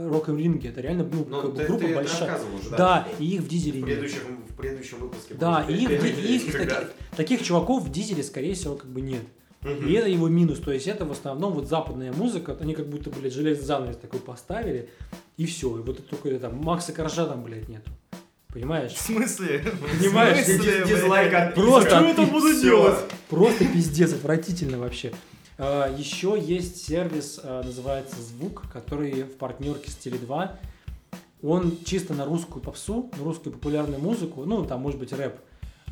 Рок Ринге. Это реально, ну, Ну, как бы группа ты большая. уже, да? Да, и их в дизеле В нет. предыдущем, в предыдущем выпуске. Да, и их, и их таких, таких чуваков в дизеле, скорее всего, как бы нет. Мгм. И это его минус. То есть это в основном вот западная музыка, они как будто, блядь, железный занавес такой поставили, и все. И вот это только там Макса Коржа там, блядь, нету. Понимаешь? В смысле? Понимаешь, В смысле? Дизлайк от Просто Что отпи- это буду делать? Просто пиздец, отвратительно вообще. А, Еще есть сервис, а, называется Звук, который в партнерке с Теле2. Он чисто на русскую попсу, на русскую популярную музыку, ну, там, может быть, рэп.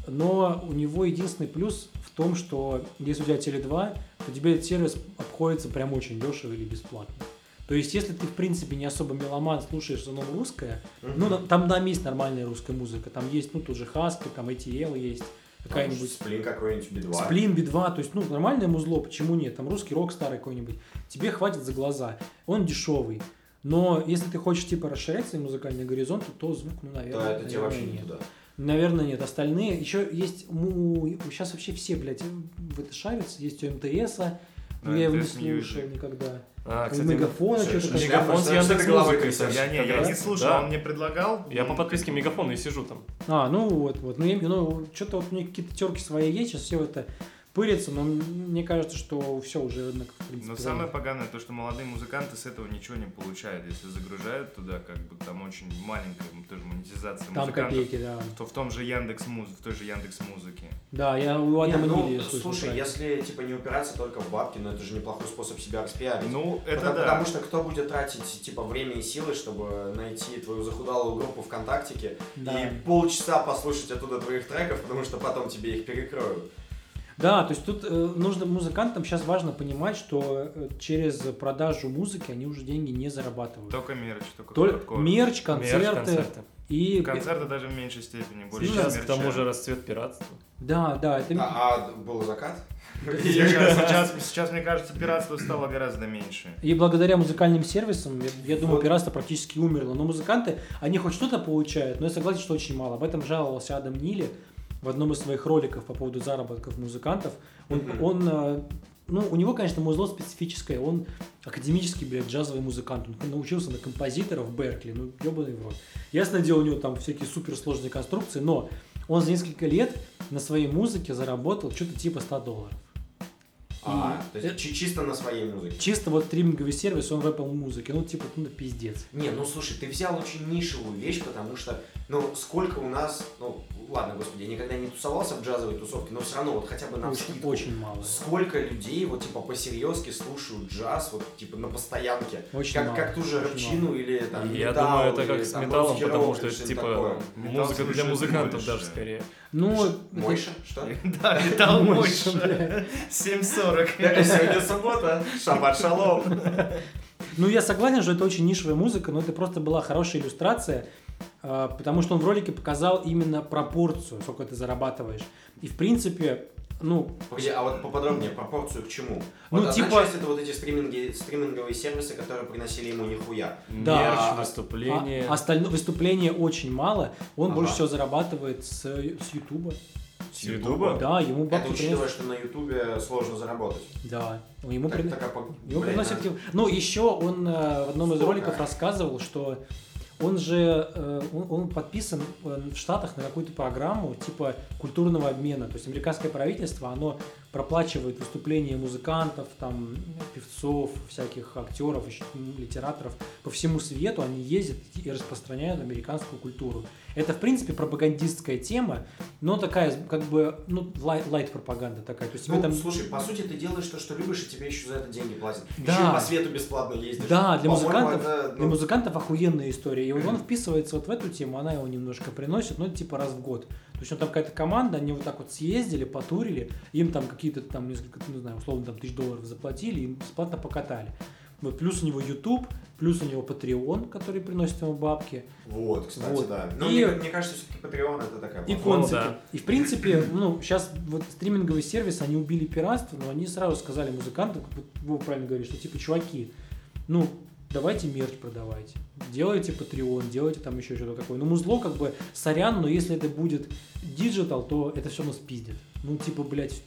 Но у него единственный плюс в том, что если у тебя Теле2, то тебе этот сервис обходится прям очень дешево или бесплатно. То есть, если ты, в принципе, не особо меломан, слушаешь в основном русское, ну, на- там, там есть нормальная русская музыка. Там есть, ну, тут же Хаски, там ATL есть, какая-нибудь Сплин какой-нибудь, Би-2. Сплин, Би-2, то есть, ну, нормальное музло, почему нет? Там русский рок старый какой-нибудь. Тебе хватит за глаза. Он дешевый. Но если ты хочешь, типа, расширять свои музыкальные горизонты, то звук, ну, наверное, Да, это тебе наверное, вообще не нет. туда. Наверное, нет. Остальные, еще есть, сейчас вообще все, блядь, в это шарятся. Есть у МТСа, но Да, я его не не вижу. никогда. А, кстати, Мегафона что-то Мегафон с Яндекс головой? Я, не, я не слушал, Да. он мне предлагал. Я по подписке Мегафона и сижу там. А, ну вот, вот. Ну, я- ну что-то вот у меня какие-то терки свои есть, сейчас все это пырится, но мне кажется, что все уже, в принципе, Но самое поганое то, что молодые музыканты с этого ничего не получают. Если загружают туда, как бы там очень маленькая тоже монетизация Там музыкантов, копейки, да. то в том же Яндекс Муз, в той же Яндекс Музыке. Да, я у Не, Адама ну, Нили слышал слушай, это. если типа не упираться только в бабки, но это же неплохой способ себя распиарить. Ну, это потому, да. потому что кто будет тратить типа время и силы, чтобы найти твою захудалую группу ВКонтактике Да. и полчаса послушать оттуда твоих треков, потому что потом тебе их перекроют. Да, то есть тут э, нужно музыкантам сейчас важно понимать, что э, через продажу музыки они уже деньги не зарабатывают. Только мерч, только Только хардкор. мерч, концерты, Мерч, концерты. и Концерты даже в меньшей степени. Больше Сейчас мерча. к тому же расцвет пиратства. да, да, это А, а был закат? Сейчас, сейчас, сейчас, мне кажется, пиратство стало гораздо меньше. И благодаря музыкальным сервисам, я, я думаю, Вот. пиратство практически умерло. Но музыканты, они хоть что-то получают, но я согласен, что очень мало. Об этом жаловался Адам Нили в одном из своих роликов по поводу заработков музыкантов. Он, Мгм. он, э, ну, у него, конечно, музло специфическое. Он академический, блядь, джазовый музыкант. Он научился на композитора в Беркли. Ну, ебаный в рот. Ясное дело, у него там всякие суперсложные конструкции, но он за несколько лет на своей музыке заработал что-то типа 100 долларов. А, И то есть чи- чисто на своей музыке. Чисто вот стриминговый сервис, он в Apple музыке. Ну, типа, ну, пиздец. Не, ну слушай, ты взял очень нишевую вещь, потому что, ну, сколько у нас, ну, ладно, господи, я никогда не тусовался в джазовой тусовке, но все равно вот хотя бы на Очень, вскидку, очень мало. сколько людей вот типа по-серьезки слушают джаз, вот типа на постоянке, Очень как, мало. как ту же рыбчину или там Я металл, думаю, это или, как с там, металлом, потому что это типа такое. Музыка для музыкантов больше. даже скорее. Ну, Мойша, что? Да, металл Мойша, мощь. 7.40. Сегодня суббота, шаббат шалом. ну, я согласен, что это очень нишевая музыка, но это просто была хорошая иллюстрация, потому что он в ролике показал именно пропорцию, сколько ты зарабатываешь. И, в принципе, ну, Погоди, а вот поподробнее, пропорцию к чему? Ну, Вот типа- часть это вот эти стриминги, стриминговые сервисы, которые приносили ему нихуя. Да. Мерч, А- выступление. а, остальное выступление очень мало. Он Ага. больше всего зарабатывает с, с Ютуба. С Ютуба? Да, ему Это бабки учитывая, приносят. что на Ютубе сложно заработать. Да, ему, Так- при- так, а ему приносят... надо- Ну, еще он э, в одном из Сколько? роликов рассказывал, что он же э, он, подписан э, в Штатах на какую-то программу типа культурного обмена. То есть американское правительство, оно проплачивает выступления музыкантов, там, певцов, всяких актеров, еще, литераторов по всему свету. Они ездят и распространяют американскую культуру. Это, в принципе, пропагандистская тема, но такая, как бы, ну, лай- лайт-пропаганда такая. То есть Ну, этом... слушай, по сути, ты делаешь то, что любишь, и тебе еще за это деньги платят. Да. Еще и по свету бесплатно ездишь. Да, для музыкантов, это, для ну, музыкантов охуенная история. И вот он вписывается вот в эту тему, она его немножко приносит, ну, типа раз в год. То есть, ну, там какая-то команда, они вот так вот съездили, потурили, им там какие-то там несколько, не знаю, условно, там тысяч долларов заплатили, им бесплатно покатали. Вот, плюс у него YouTube, плюс у него Patreon, который приносит ему бабки, Вот, кстати, Вот. да. Но И- мне, мне кажется, все-таки Patreon это такая и да. И в принципе, ну, сейчас вот стриминговый сервис, они убили пиратство, но они сразу сказали музыкантам, как вот вы правильно говорите, что типа, чуваки, ну, давайте мерч продавайте. Делайте Patreon, делайте там еще что-то такое. Ну, музло, как бы, сорян, но если это будет digital, то это все нас пиздит. Ну, типа, блядь,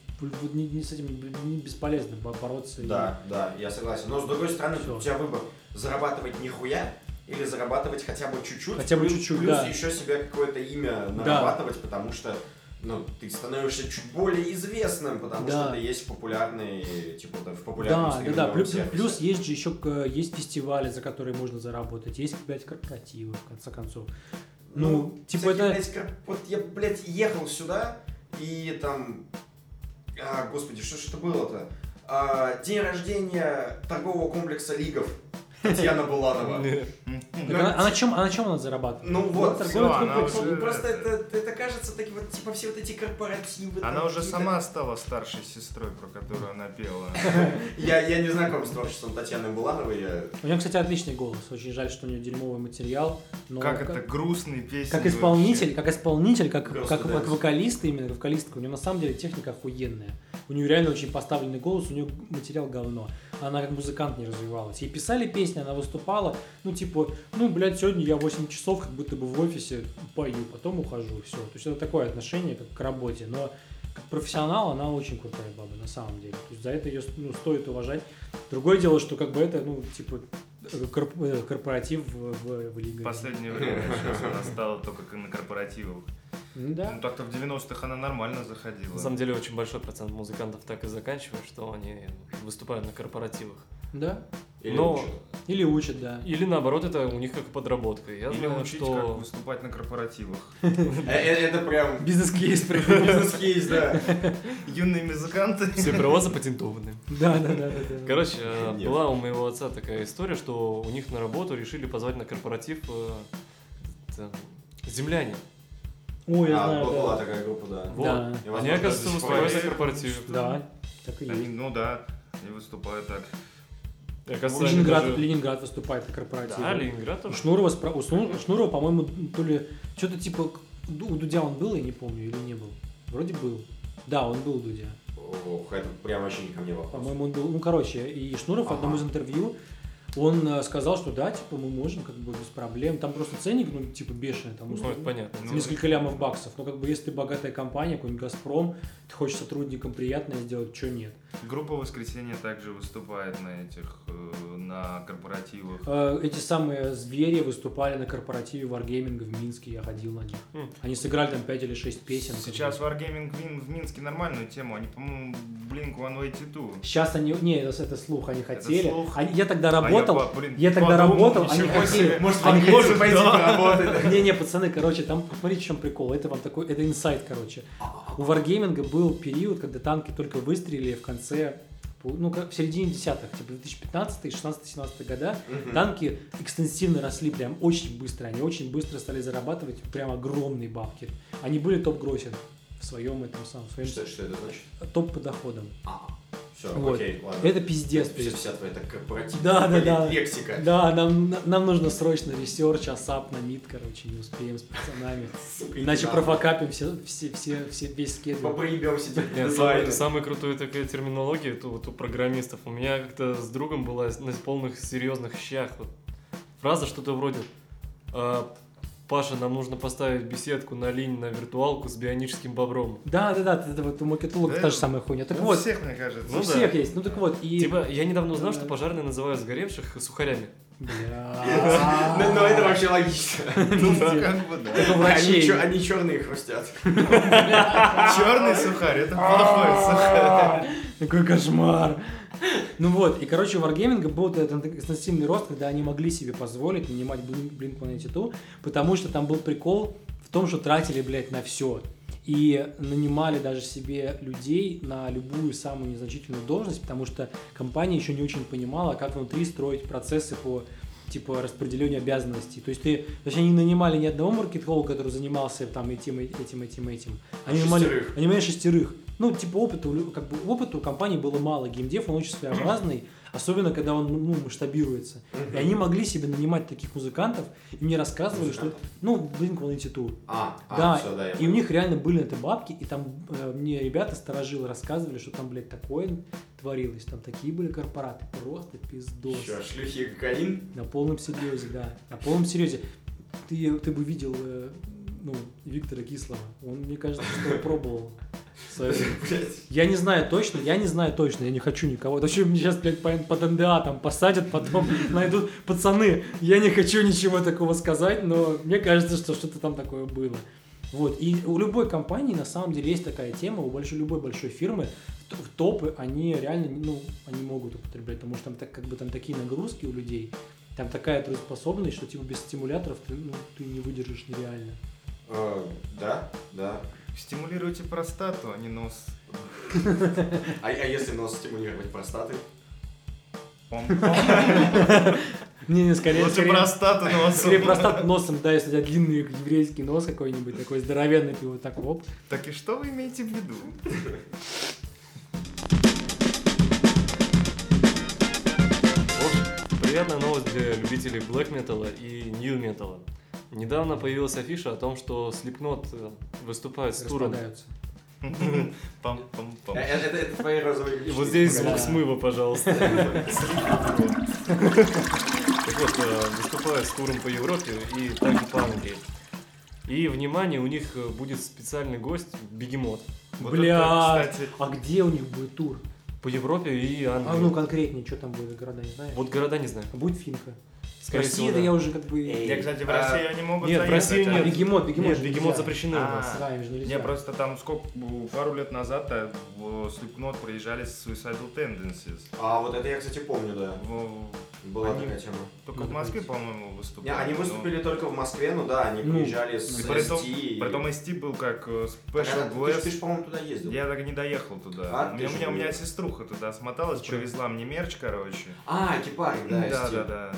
не, не с этим не бесполезно бо- бороться. и- Да, да, я согласен. Но с другой стороны, Всё. у тебя выбор зарабатывать нихуя или зарабатывать хотя бы чуть-чуть. Хотя бы плюс- чуть-чуть, Плюс да. еще себе какое-то имя нарабатывать, потому что ну, ты становишься чуть более известным, потому Да. что ты есть популярный, типа, вот в популярном Да, да, да. Плюс, сервисе. плюс есть же еще есть фестивали, за которые можно заработать, есть, блядь, корпоративы, в конце концов. Ну, типа кстати, это... блядь, кор- вот я, блядь, ехал сюда, и там... А, господи, что ж это было-то? А, день рождения торгового комплекса Лигов. Татьяна Буланова. Она, а на чем, а на чем она зарабатывает? Ну вот, она Просто это, это кажется, такие вот, типа, все вот эти корпоративы. Она уже сама стала старшей сестрой, про которую она пела. Я, я не знаком с творчеством Татьяны Булановой. У нее, кстати, отличный голос. Очень жаль, что у нее дерьмовый материал. Как это грустные песни. как исполнитель, как исполнитель, как, как, вокалист, именно вокалистка, у нее на самом деле техника охуенная. У нее реально очень поставленный голос, у нее материал говно. Она как музыкант не развивалась. Ей писали песни, она выступала, ну типа, ну, блядь, сегодня я 8 часов как будто бы в офисе пою, потом ухожу, все. То есть это такое отношение, как к работе. Но как профессионал она очень крутая баба, на самом деле. То есть за это ее ну, стоит уважать. Другое дело, что как бы это, ну, типа, э, э, корпоратив в, в, в Лиге. Последнее время она стала только на корпоративах. Ну Да. Ну так-то в 90-х она нормально заходила. На самом деле очень большой процент музыкантов так и заканчивает, что они выступают на корпоративах. Да. Или Но- учат. Или учат, да. Или наоборот, это у них как подработка. Я Или знаю, учить, как что... выступать на корпоративах. Э, э, Это прям Бизнес-кейс прям. бизнес-кейс, да. Юные музыканты. Все права запатентованы. Да, да, да. Короче, э, была у моего отца такая история, что у них на работу решили позвать на корпоратив э, Ой, я А, знаю, была да. такая группа, да. Вот. Да. И, Они, возможно, оказывается, выступают на корпоративе. Да, так и Они, есть. ну да, они выступают так. И, оказывается, они Ленинград, даже- Ленинград выступает на корпоративе. Да, Ленинград У тоже. Шнурова, спра- у Шну- Шнурова, по-моему, то ли что-то типа у Дудя он был, я не помню, или не был. Вроде был. Да, он был у Дудя. Ох, это прям вообще не ко мне вопрос. По-моему, он был. Ну, короче, и Шнуров в одном Ага. из интервью он э, сказал, что да, типа, мы можем, как бы без проблем. Там просто ценник, ну, типа, бешеный, там Ну, это условно, понятно. Ну, несколько лямов баксов. Но как бы если ты богатая компания, какой-нибудь Газпром, ты хочешь сотрудникам приятное сделать, что нет. Группа «Воскресенье» также выступает на этих, э, на корпоративах. Э, Эти самые звери выступали на корпоративе Wargaming в Минске, я ходил на них. Хм. Они сыграли там 5 или 6 песен. Сейчас. Wargaming в Минске нормальную тему. Они, по-моему, Blink-182. Сейчас они... Не, это, это слух, они хотели. слух. Они- я тогда я работал, по- блин, я тогда работал, они хотели-. Может, Они хотели- пойти поработать. Не-не, пацаны, короче, там, посмотрите, в чем прикол. Это вам такой, это инсайт, короче. У Wargaming был период, когда танки только выстрелили в конце, ну, в середине десятых, типа 2015, 16, 17 года, Мгм. танки экстенсивно росли прям очень быстро. Они очень быстро стали зарабатывать прям огромные бабки. Они были top grosser в своем этом самом, своем Что, что это значит? топ по доходам. Все, Вот. окей, ладно. Это пиздец. то Вся, вся твоя корпоративная Да, да, да. лексика. Да, нам, нам нужно срочно research, ASAP на meet, короче, не успеем с пацанами. Сука, Иначе профакапим все, все, все, все, весь schedule. Попоебемся теперь. Нет, самый, самый крутой такая терминология это вот у программистов. У меня как-то с другом была на полных серьезных щах. Вот фраза что-то вроде э, Паша, нам нужно поставить беседку на линии на виртуалку с бионическим бобром. Да, да, да, это вот у Макетолога Да, та же самая хуйня. Так У вот, всех, мне кажется. у Ну да. всех есть. Ну так вот, и... Типа, я недавно узнал, Да. что пожарные называют сгоревших сухарями. Бля. Ну, ну, это вообще логично. Ну, как бы, да. У чё- они черные хрустят. Черный сухарь, это плохой сухарь. Какой кошмар. Ну вот, и, короче, у Wargaming был этот интенсивный рост, когда они могли себе позволить нанимать Blink-182, потому что там был прикол в том, что тратили, блядь, на все. И нанимали даже себе людей на любую самую незначительную должность, потому что компания еще не очень понимала, как внутри строить процессы по типа распределению обязанностей. То есть ты, то есть они нанимали ни одного маркетолога, который занимался там этим, этим, этим, этим. Они нанимали, Шестерых. они нанимали шестерых. Ну, типа опыта, как бы опыта у компании было мало. Геймдев, он очень своеобразный, особенно когда он ну, масштабируется. И они могли себе нанимать таких музыкантов, и мне рассказывали, что... Ну, Blink-182. А, а, Да, и у них реально были на это бабки, и там э, мне ребята сторожилы рассказывали, что там, блядь, такое творилось. Там такие были корпораты, просто пиздос. Чё, шлюхи и кокаин? На полном серьезе, да. На полном серьезе. Ты, ты бы видел э, ну, Виктора Кислого. Он, мне кажется, что пробовал. Я не знаю точно, я не знаю точно, я не хочу никого. Да что мне сейчас, блядь, по, по НДА там посадят, потом найдут пацаны. Я не хочу ничего такого сказать, но мне кажется, что что-то там такое было. Вот, и у любой компании на самом деле есть такая тема, у большой, любой большой фирмы в топы они реально, ну, они могут употреблять, потому что там так, как бы там такие нагрузки у людей, там такая трудоспособность, что типа без стимуляторов ты, ну, ты не выдержишь нереально. Э, Да, да. Стимулируйте простату, а не нос. А, а если нос стимулировать простатой? Пом-пом. Не, не, скорее, Лучше простату носом. скорее простат носом, да, если у тебя длинный еврейский нос какой-нибудь, такой здоровенный, ты вот так оп. Так и что вы имеете в виду? Приятная новость для любителей блэк металла и нью металла. Недавно появилась афиша о том, что Slipknot э, выступает с туром. Э, Это, это твои розовые вот здесь звук смыва, пожалуйста. Так вот, э, выступает с туром по Европе и также по Англии. И, внимание, у них будет специальный гость, Бегемот. Вот Бля, это, а где у них будет тур? По Европе и А ну Англии. конкретнее, что там будет города, не знаешь? Вот города не знаю. А будет финка. Скорее Россия, всего, это да. я уже как бы... Эй. Я, кстати, в А, Россию они могут нет, в заехать, Россию а- нет. Бегемот, бегемот. Нет, же бегемот запрещены у А, нас. Да, им же нельзя. Не, просто там сколько, пару лет назад да, в Slipknot приезжали с Suicidal Tendencies. А вот это я, кстати, помню, да. В- Была Они- такая тема. Только Надо в Москве, по-моему, выступали. Не, они но- выступили только в Москве, ну да, они Ну, приезжали с И при том, ST. при том ST был как э, Так, Special а ты, Guest. ты ж, по-моему, туда ездил. Я так и не доехал туда. А, у, ты меня, у, меня, у меня сеструха туда смоталась, привезла мне мерч, короче. А, кипарик, да, да, да, да.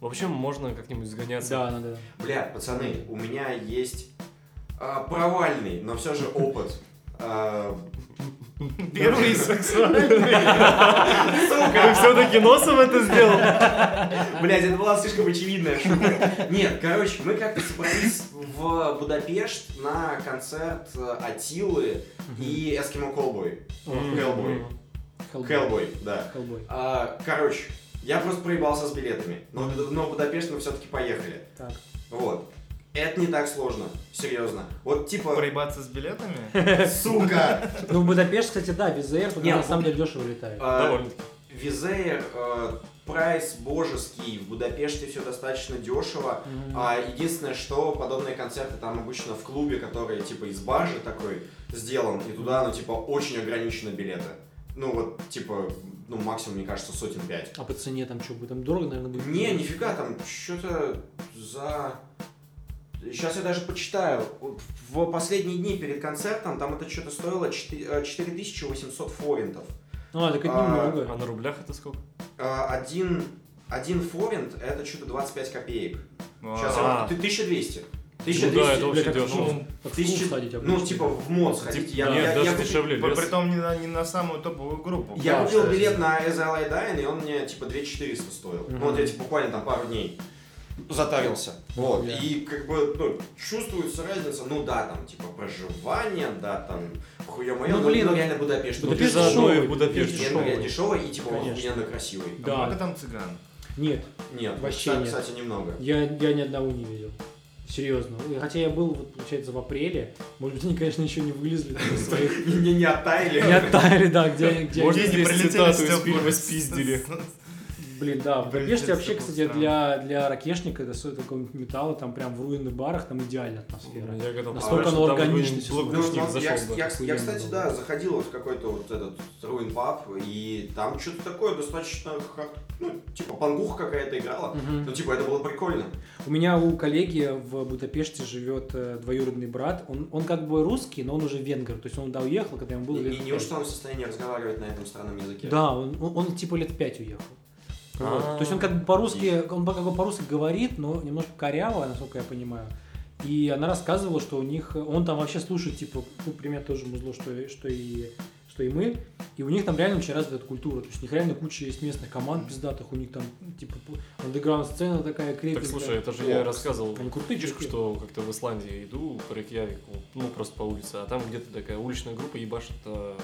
В общем, можно как-нибудь сгоняться. Да, надо. Бля, пацаны, у меня есть а, провальный, но все же опыт. А, Первый сексуальный. Как все-таки носом это сделал? Блядь, это была слишком очевидная шутка. Нет, короче, мы как-то собрались в Будапешт на концерт э, Атилы и Эскимо Колбой. Хеллбой. Хеллбой, да. Хеллбой. А, Короче, я просто проебался с билетами. Но, но в Будапешт мы все-таки поехали. Так. Вот. Это не так сложно, серьезно. Вот типа, Проебаться с билетами? сука, Ну, в Будапешт, кстати, да, без ЗР туда Не, на самом деле дешево летает. а, Довольно-таки. Визеер, э, прайс божеский, в Будапеште все достаточно дешево. А единственное, что подобные концерты там обычно в клубе, который типа из бажи такой сделан, и туда, ну, типа, очень ограничены билеты. Ну, вот, типа, ну, максимум, мне кажется, сотен пять. А по цене там что будет? Там дорого, наверное, будет? Не, нифига, там что-то за... Сейчас я даже почитаю. В последние дни перед концертом там это что-то стоило 4 э, 4800 форинтов. А, так это А, немного. А на рублях это сколько? А, Один, один форинт это что-то 25 копеек. Сейчас А. я... ты- 1200. Ну 1200. да, это очень как клуб- как Тысяча- сходить Ну, типа в МОД сходить. Я, Нет, я, даже я купил- дешевле лес. Притом не на, не на самую топовую группу. Я Да, купил билет на As I Lie Dying, и он мне типа 2400 стоил. Мгм. Ну вот я типа буквально там пару дней затарился. Вот. И как бы, ну, чувствуется разница, ну да, там, типа, проживание, да, там, хуе мое, Ну, блин, но реально Будапешт. Ну, Будапешт и дешевый, Будапешт. Дешевый. дешевый и типа охуенно красивый. Да. Много там цыган? Нет, Нет, Вообще кстати, нет. кстати, немного. я, я ни одного не видел. Серьезно. Хотя я был, вот, получается, в апреле. Может быть, они, конечно, еще не вылезли там из своих... Не, не, оттаяли. Не оттаяли, да, где... где Может, здесь цитату из фильма «Спиздили». Блин, да, в Будапеште вообще, кстати, стран. для, для ракешника, это стоит какого-нибудь металла, там прям в руинных барах, там идеальная атмосфера. Я готов Настолько оно органично Ну, ну, я, я, я, кстати, было. да, заходил вот в какой-то вот этот руин паб, и там что-то такое достаточно, ну, типа пангуха какая-то играла. Мгм. Ну, типа, это было прикольно. У меня у коллеги в Будапеште живет э, двоюродный брат. Он, он как бы русский, но он уже венгер. То есть он туда уехал, когда ему было И, лет и неужто он в состоянии разговаривать на этом странном языке? Да, он, он, он типа лет пять уехал. Вот. А. То есть он как бы по-русски, он как бы по-русски говорит, но немножко коряво, насколько я понимаю. И она рассказывала, что у них, он там вообще слушает, типа, ну, пример тоже музло, что, и- что и что и мы, и у них там реально очень развита культура, то есть у них реально куча есть местных команд пиздатых, у них там, типа, андеграунд сцена такая крепкая. Так слушай, это же я О, рассказывал Они крутые фишку, что как-то в Исландии иду по Рейкьявику, ну просто по улице, а там где-то такая уличная группа ебашит э,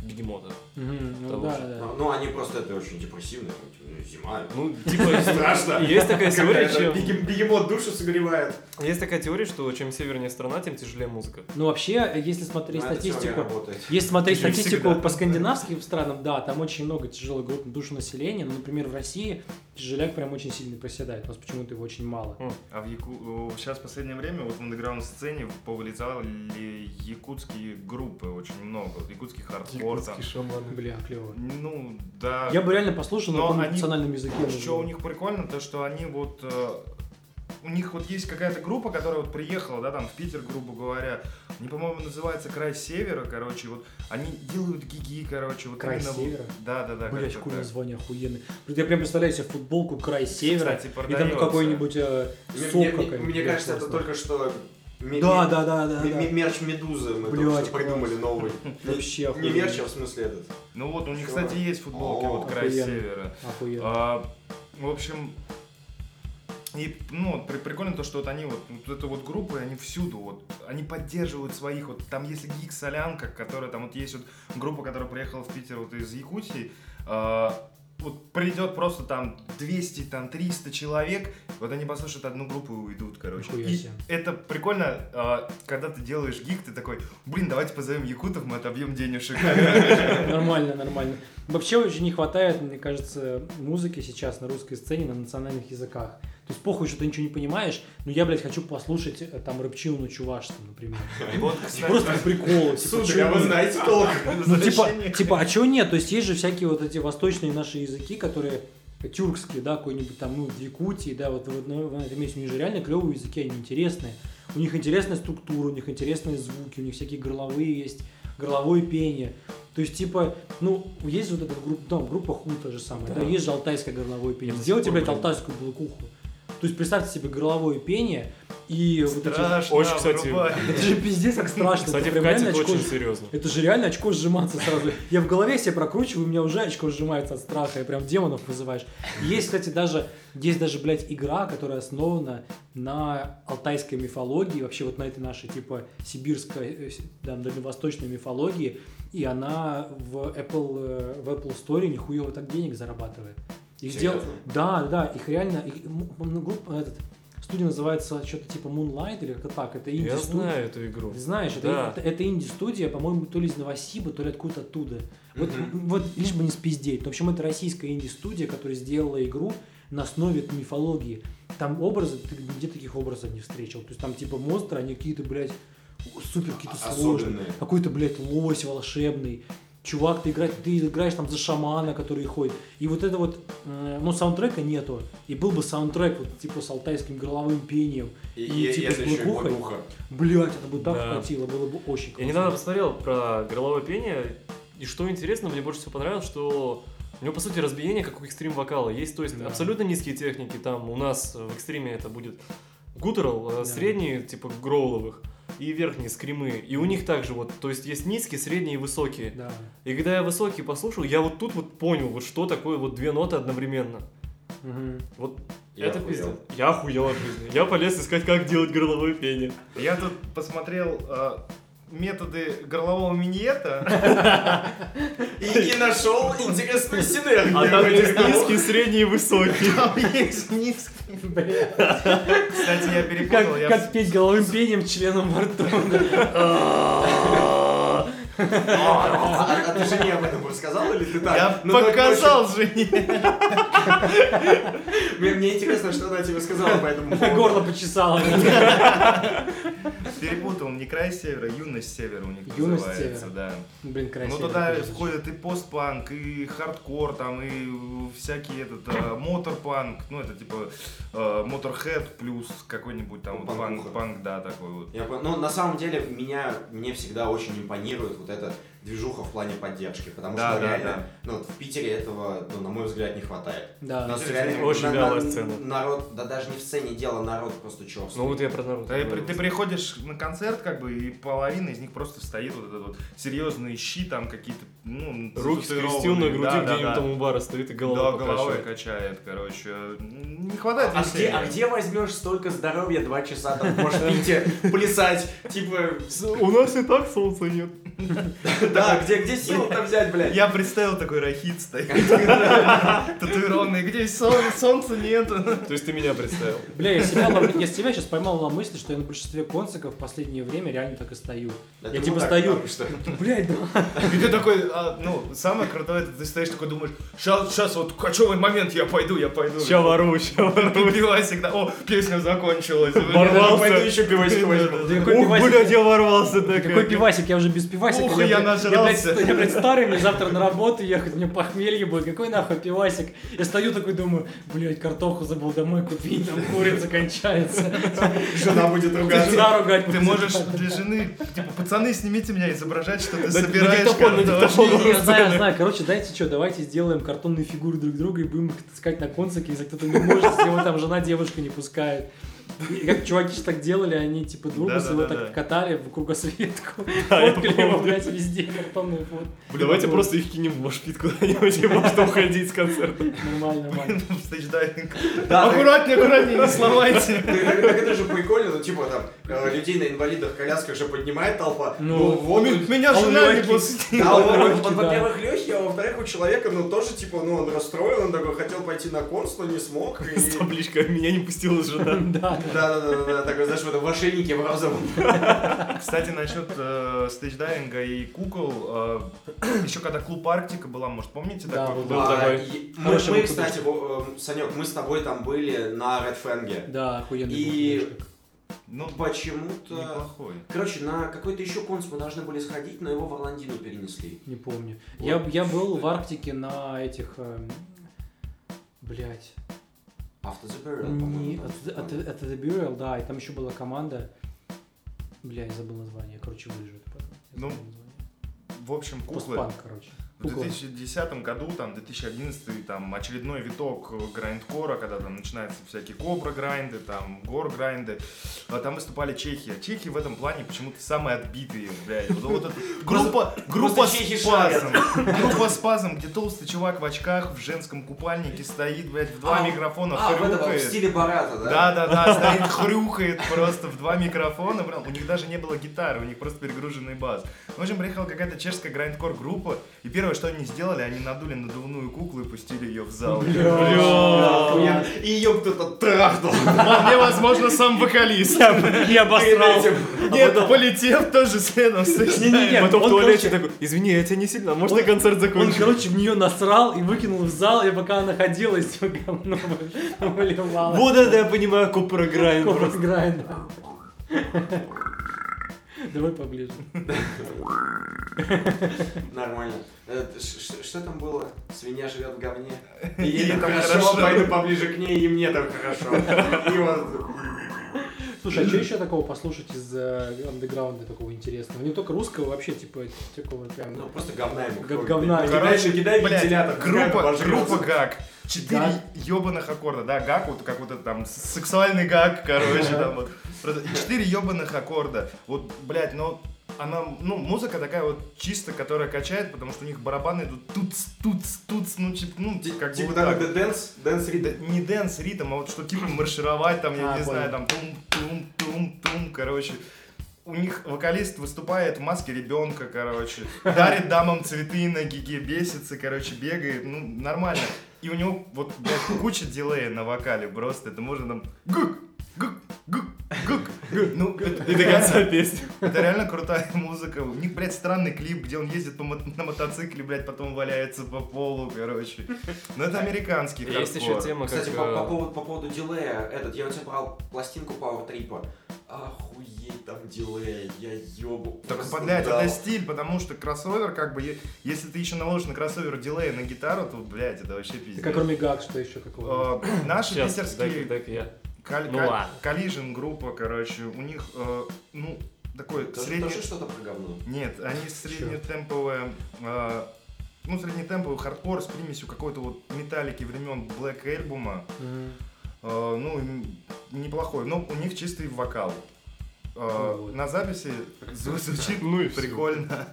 бегемота. Мгм, ну да, же. да. Ну, ну, они просто это очень депрессивные, там, типа, ну, зима. Ну, типа, Страшно. Есть такая теория, чем... беге- Бегемот душу согревает. Есть такая теория, что чем севернее страна, тем тяжелее музыка. Ну вообще, если смотреть Ну, статистику. Если смотреть статистику по скандинавским странам, да, там очень много тяжелых групп на душу населения. Но, например, в России тяжеляк прям очень сильно проседает. У нас почему-то его очень мало. А в Яку... сейчас в последнее время вот в андеграунд сцене повылезали якутские группы очень много. Вот Якутский хардкор там. шаманы. Бля, клево. Ну, да. Я бы реально послушал на Но каком-нибудь они- национальном языке. Что у них прикольно, то что они вот э, у них вот есть какая-то группа, которая вот приехала, да, там в Питер, грубо говоря. Они, по-моему, называется Край Севера, короче, вот они делают гиги, короче, вот Край именно вот- Севера? Да, да, да. Блять, какое название охуенное. Я прям представляю себе футболку «Край Севера» Кстати, и там какой-нибудь э, Мне, сок мне- какой-нибудь. мне кажется, это только что ме- Да, ме- да, да, да. ме- да. ме- мерч Медузы мы Блядь, только что придумали новый. Вообще Не мерч, а в смысле этот. Ну вот, у них, кстати, есть футболки, вот Край. Севера. Охуенно. А, в общем, и, ну, при- прикольно то, что вот они вот, вот эту вот группу, они всюду, вот, они поддерживают своих, вот, там если Гик Солянка, которая, там вот есть вот группа, которая приехала в Питер вот из Якутии, а, вот придет просто там 200, там 300 человек, вот они послушают одну группу и уйдут, короче. И это прикольно, а, когда ты делаешь гик, ты такой, блин, давайте позовем якутов, мы отобьем денежек. Нормально, нормально. Вообще очень не хватает, мне кажется, музыки сейчас на русской сцене на национальных языках. То есть похуй, что ты ничего не понимаешь, но я, блядь, хочу послушать э, там рэпчину на чувашском, например. Просто по приколу. типа, чё а вы знаете толк? Ну, типа, типа, а чего нет? То есть есть же всякие вот эти восточные наши языки, которые тюркские, да, какой-нибудь там, ну, в Якутии, да, вот, вот ну, в этом месте у них же реально клевые языки, они интересные. У них интересная структура, у них интересные звуки, у них всякие горловые есть, горловое пение. То есть, типа, ну, есть вот эта группа, да, группа Ху та же самая, да, Да. есть же алтайское горловое пение. Сделайте, блядь, алтайскую блокуху. То есть, представьте себе горловое пение и вот эти... Страшно, Очень, кстати, врубай. Это же пиздец как страшно. Кстати, это реально очко очень серьезно. это же реально очко сжиматься сразу. Я в голове себе прокручиваю, у меня уже очко сжимается от страха, и прям демонов вызываешь. Есть, кстати, даже, есть даже, блядь, игра, которая основана на алтайской мифологии, вообще вот на этой нашей, типа, сибирской, э, с- да, дальневосточной мифологии, и она в Apple, э, в Apple Store нихуево так денег зарабатывает. Их дел... Да, да, их реально, их, группа, этот, студия называется что-то типа Moonlight или как-то так, это Я инди-студия. знаю эту игру. Знаешь, это, Да. это, это инди-студия, по-моему, то ли из Новосиба, то ли откуда-то оттуда. Вот, Мгм. вот лишь бы не спиздеть. В общем, это российская инди-студия, которая сделала игру на основе мифологии. Там образы, ты где таких образов не встретил? То есть там типа монстры, они какие-то, блядь, супер какие-то А- сложные. Какой-то, блядь, лось волшебный. Чувак, ты, играешь, ты играешь там за шамана, который ходит. И вот это вот, э, ну, саундтрека нету. И был бы саундтрек вот типа с алтайским горловым пением. И, И и типа это с блокухой. Блять, это бы так Да. хватило, было бы очень Я классно. недавно посмотрел про горловое пение, и что интересно, мне больше всего понравилось, что у него, по сути, разбиение, как у экстрим вокала. Есть, то есть, Да. абсолютно низкие техники. Там у нас в экстриме это будет гутерал, Да. э, средние, типа гроуловых, и верхние скримы. И у них также вот, то есть есть низкие, средние и высокие. Да. И когда я высокие послушал, я вот тут вот понял, вот что такое вот две ноты одновременно. Мгм. Вот Я это охуел. пиздец. Я охуел от жизни. Я полез искать, как делать горловое пение. Я тут посмотрел, э, методы горлового миньета. И, и нашел интересную синергию. А там есть низкий, средний и высокий. Там есть низкий. Кстати, я перепутал. Как петь головым пением членом во рту. А, а ты жене об этом рассказал или ты так? Я Ну, так показал жене. очень- Мне, мне интересно, что она тебе сказала по этому поводу. Горло почесало. Перепутал, не край севера, юность севера у них Юность называется, севера. да. Блин, красиво. Ну туда конечно. входит и постпанк, и хардкор, там, и всякий этот э, моторпанк, ну это типа э, моторхед плюс какой-нибудь там вот панк, панк, да, такой вот. Я понял. Ну, на самом деле, меня, мне всегда очень импонирует вот эта движуха в плане поддержки, потому Да, что да, реально, да. ну, вот в Питере этого, ну, на мой взгляд, не хватает. У Да. нас реально очень на- вялая на- сцена. Народ, да даже не в сцене дело, народ просто черствый. Ну вот я про народ. Да, говорил. ты приходишь на концерт, как бы, и половина из них просто стоит вот этот вот серьезные щи, там какие-то, ну, Руки скрестил на груди, Да, да, где-нибудь да. там у бара стоит и Да, голова головой покачивает. качает, короче. Не хватает а, где, веселья. а где возьмешь столько здоровья два часа там можешь пить, плясать, типа, У нас и так солнца нет. да, где, где силы-то взять, блядь? Я представил такой рахит стоит, татуированный, где сол- солнца нет. То есть ты меня представил. Бля, я себя, лов- я себя сейчас поймал на мысли, что я на большинстве концертов в последнее время реально так и стою. Я типа стою, блядь, да. И ты такой, а, ну, самое крутое, это ты стоишь такой, думаешь, сейчас, вот кочевый момент, я пойду, я пойду. Ща вору, ща вору. Пивасик, да, о, песня закончилась. Ворвался. Пойду еще пивасик возьму. Ух, блядь, я ворвался так. Какой пивасик, я уже без пивасика. Ух, я блядь, нажрался. Я, блядь, я, блядь, старый, мне завтра на работу ехать, мне похмелье будет. Какой нахуй пивасик? Я стою такой, думаю, блядь, картоху забыл домой купить, там курица кончается. Жена будет ругаться. Жена ругать Ты можешь для жены, типа, пацаны, снимите меня, изображать, что ты собираешь картошку. диктофон. Не, Я знаю, знаю. Короче, дайте что, давайте сделаем картонные фигуры друг друга и будем их таскать на концерте, если кто-то не может, если его там жена девушку не пускает. И как чуваки же так делали, они типа друга своего так катали в кругосветку, я фоткали блядь, везде, картонные фото. Давайте просто их кинем в машпит куда-нибудь и можно уходить с концерта. Нормально, нормально. Аккуратнее, аккуратнее, не сломайте. Так, это же прикольно, ну типа там э, людей на инвалидах колясках же поднимает толпа. Ну, вот М- Меня жена не пустила. Во-первых, легкий, а во-вторых, у человека, ну, тоже, типа, ну, он расстроен, он такой хотел пойти на конс, но не смог. С табличкой «Меня не пустила жена». Да, да. Да-да-да, такой, знаешь, в ошейнике в розовом. Кстати, насчет э, стейдж-дайвинга и кукол, э, еще когда клуб Арктика была, может, помните Да, такой? был А, такой. и мы, кстати, э, Санек, мы с тобой там были на Red Fang. Да, охуенный И-. Ну, Почему-то... неплохой. Короче, на какой-то еще конс мы должны были сходить, но его в Орландину перенесли. Не помню. Вот. Я, я был в Арктике на этих... эм, Блять. After the Burial, Не, по-моему. от, там от, название. от The Burial, да, и там еще была команда. Бля, я забыл название. Короче, вырежу это потом. Ну. В общем, куклы. Постпанк, короче. В Кукла. 2010 году, там, 2011, там, очередной виток грайндкора, когда там начинаются всякие кобра грайнды, там, гор грайнды. А там выступали чехи. А чехи в этом плане почему-то самые отбитые, блядь. Вот, вот эта группа, группа чехи спазм. Группа спазм, где толстый чувак в очках в женском купальнике стоит, блядь, в два А, микрофона, А, в, этом, в хрюкает. стиле Барата, да? Да, да, да, стоит, хрюкает просто в два микрофона. Прям, у них даже не было гитары, у них просто перегруженный бас. В общем, приехала какая-то чешская грайндкор группа, и первое, что они сделали, они надули надувную куклу и пустили ее в зал. Бля. И ее кто-то трахнул. Вполне возможно, сам вокалист. Я обосрал. Нет, полетев тоже следом. Не-не-не, Потом в он, туалете короче, такой, извини, я тебя не сильно, можно Он- концерт Он, закончить? короче, в нее насрал и выкинул в зал, и пока она ходила, из него говно вы- выливалось. Вот это я понимаю, Купра Грайн Кобра просто. Давай поближе. Нормально. Э, Что там было? Свинья живет в говне. И Ей хорошо. пойду поближе к ней, и мне там хорошо. И вот... Слушай, а что еще такого послушать из э, андеграунда такого интересного? Не только русского, вообще, типа, такого прям... Ну, просто говна ему. Говна. Кидай, кидай вентилятор. группа, группа гаг. Четыре ебаных аккорда, да, гаг, вот как вот это там, сексуальный гаг, короче, там вот. Просто Четыре ебаных аккорда. Вот, блядь, ну, она, ну, музыка такая вот чисто, которая качает, потому что у них барабаны идут туц, туц, туц, ну, типа, ну, как бы Типа вот так, так. dance, dance Да ритм. не dance ритм, а вот что типа маршировать там, я А, не понял. знаю, там тум-тум-тум-тум, короче. у них вокалист выступает в маске ребенка, короче, дарит дамам цветы на гиге, бесится, короче, бегает, ну, нормально. И у него вот, блядь, куча дилея на вокале просто, это можно там гук, гук, гук, гук. Ну, это, И до конца песни. это реально крутая музыка. У них, блядь, странный клип, где он ездит по мо- на мотоцикле, блядь, потом валяется по полу, короче. Ну, это американский Есть еще хардкор. тема, как... Кстати, по, по э, поводу, по поводу дилея, этот, я у тебя брал пластинку Power Trip. Охуеть там дилей, я ёбу. Так, блядь, это стиль, потому что кроссовер, как бы, е- если ты еще наложишь на кроссовер дилей на гитару, то, блядь, это вообще пиздец. Как кроме гаг, что еще какого? Э, Наши Сейчас, питерские дай- дай-ка я. Кал- Ну кал- ладно. Collision группа, короче, у них, э, ну, такой Тоже, средний... тоже что-то про говно. Нет, они среднетемповые, э, ну, среднетемповый хардкор с примесью какой-то вот металлики времен Black Album. Мгм. Э, ну, неплохой, но у них чистый вокал. Э. На записи зв- звучит Ну и прикольно.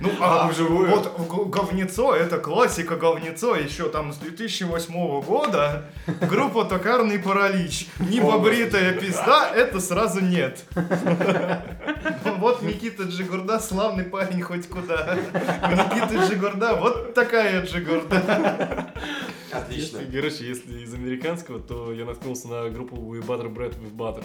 Ну, А, а вживую? вот говнецо, это классика говнецо, еще там с 2008 года. Группа Токарный паралич. Небобритая пизда, это сразу нет. Ну, Вот Никита Джигурда, славный парень хоть куда. У Никиты Джигурда, вот такая Джигурда. Отлично. Если, короче, если из американского, то я наткнулся на группу We Butter Bread with Butter.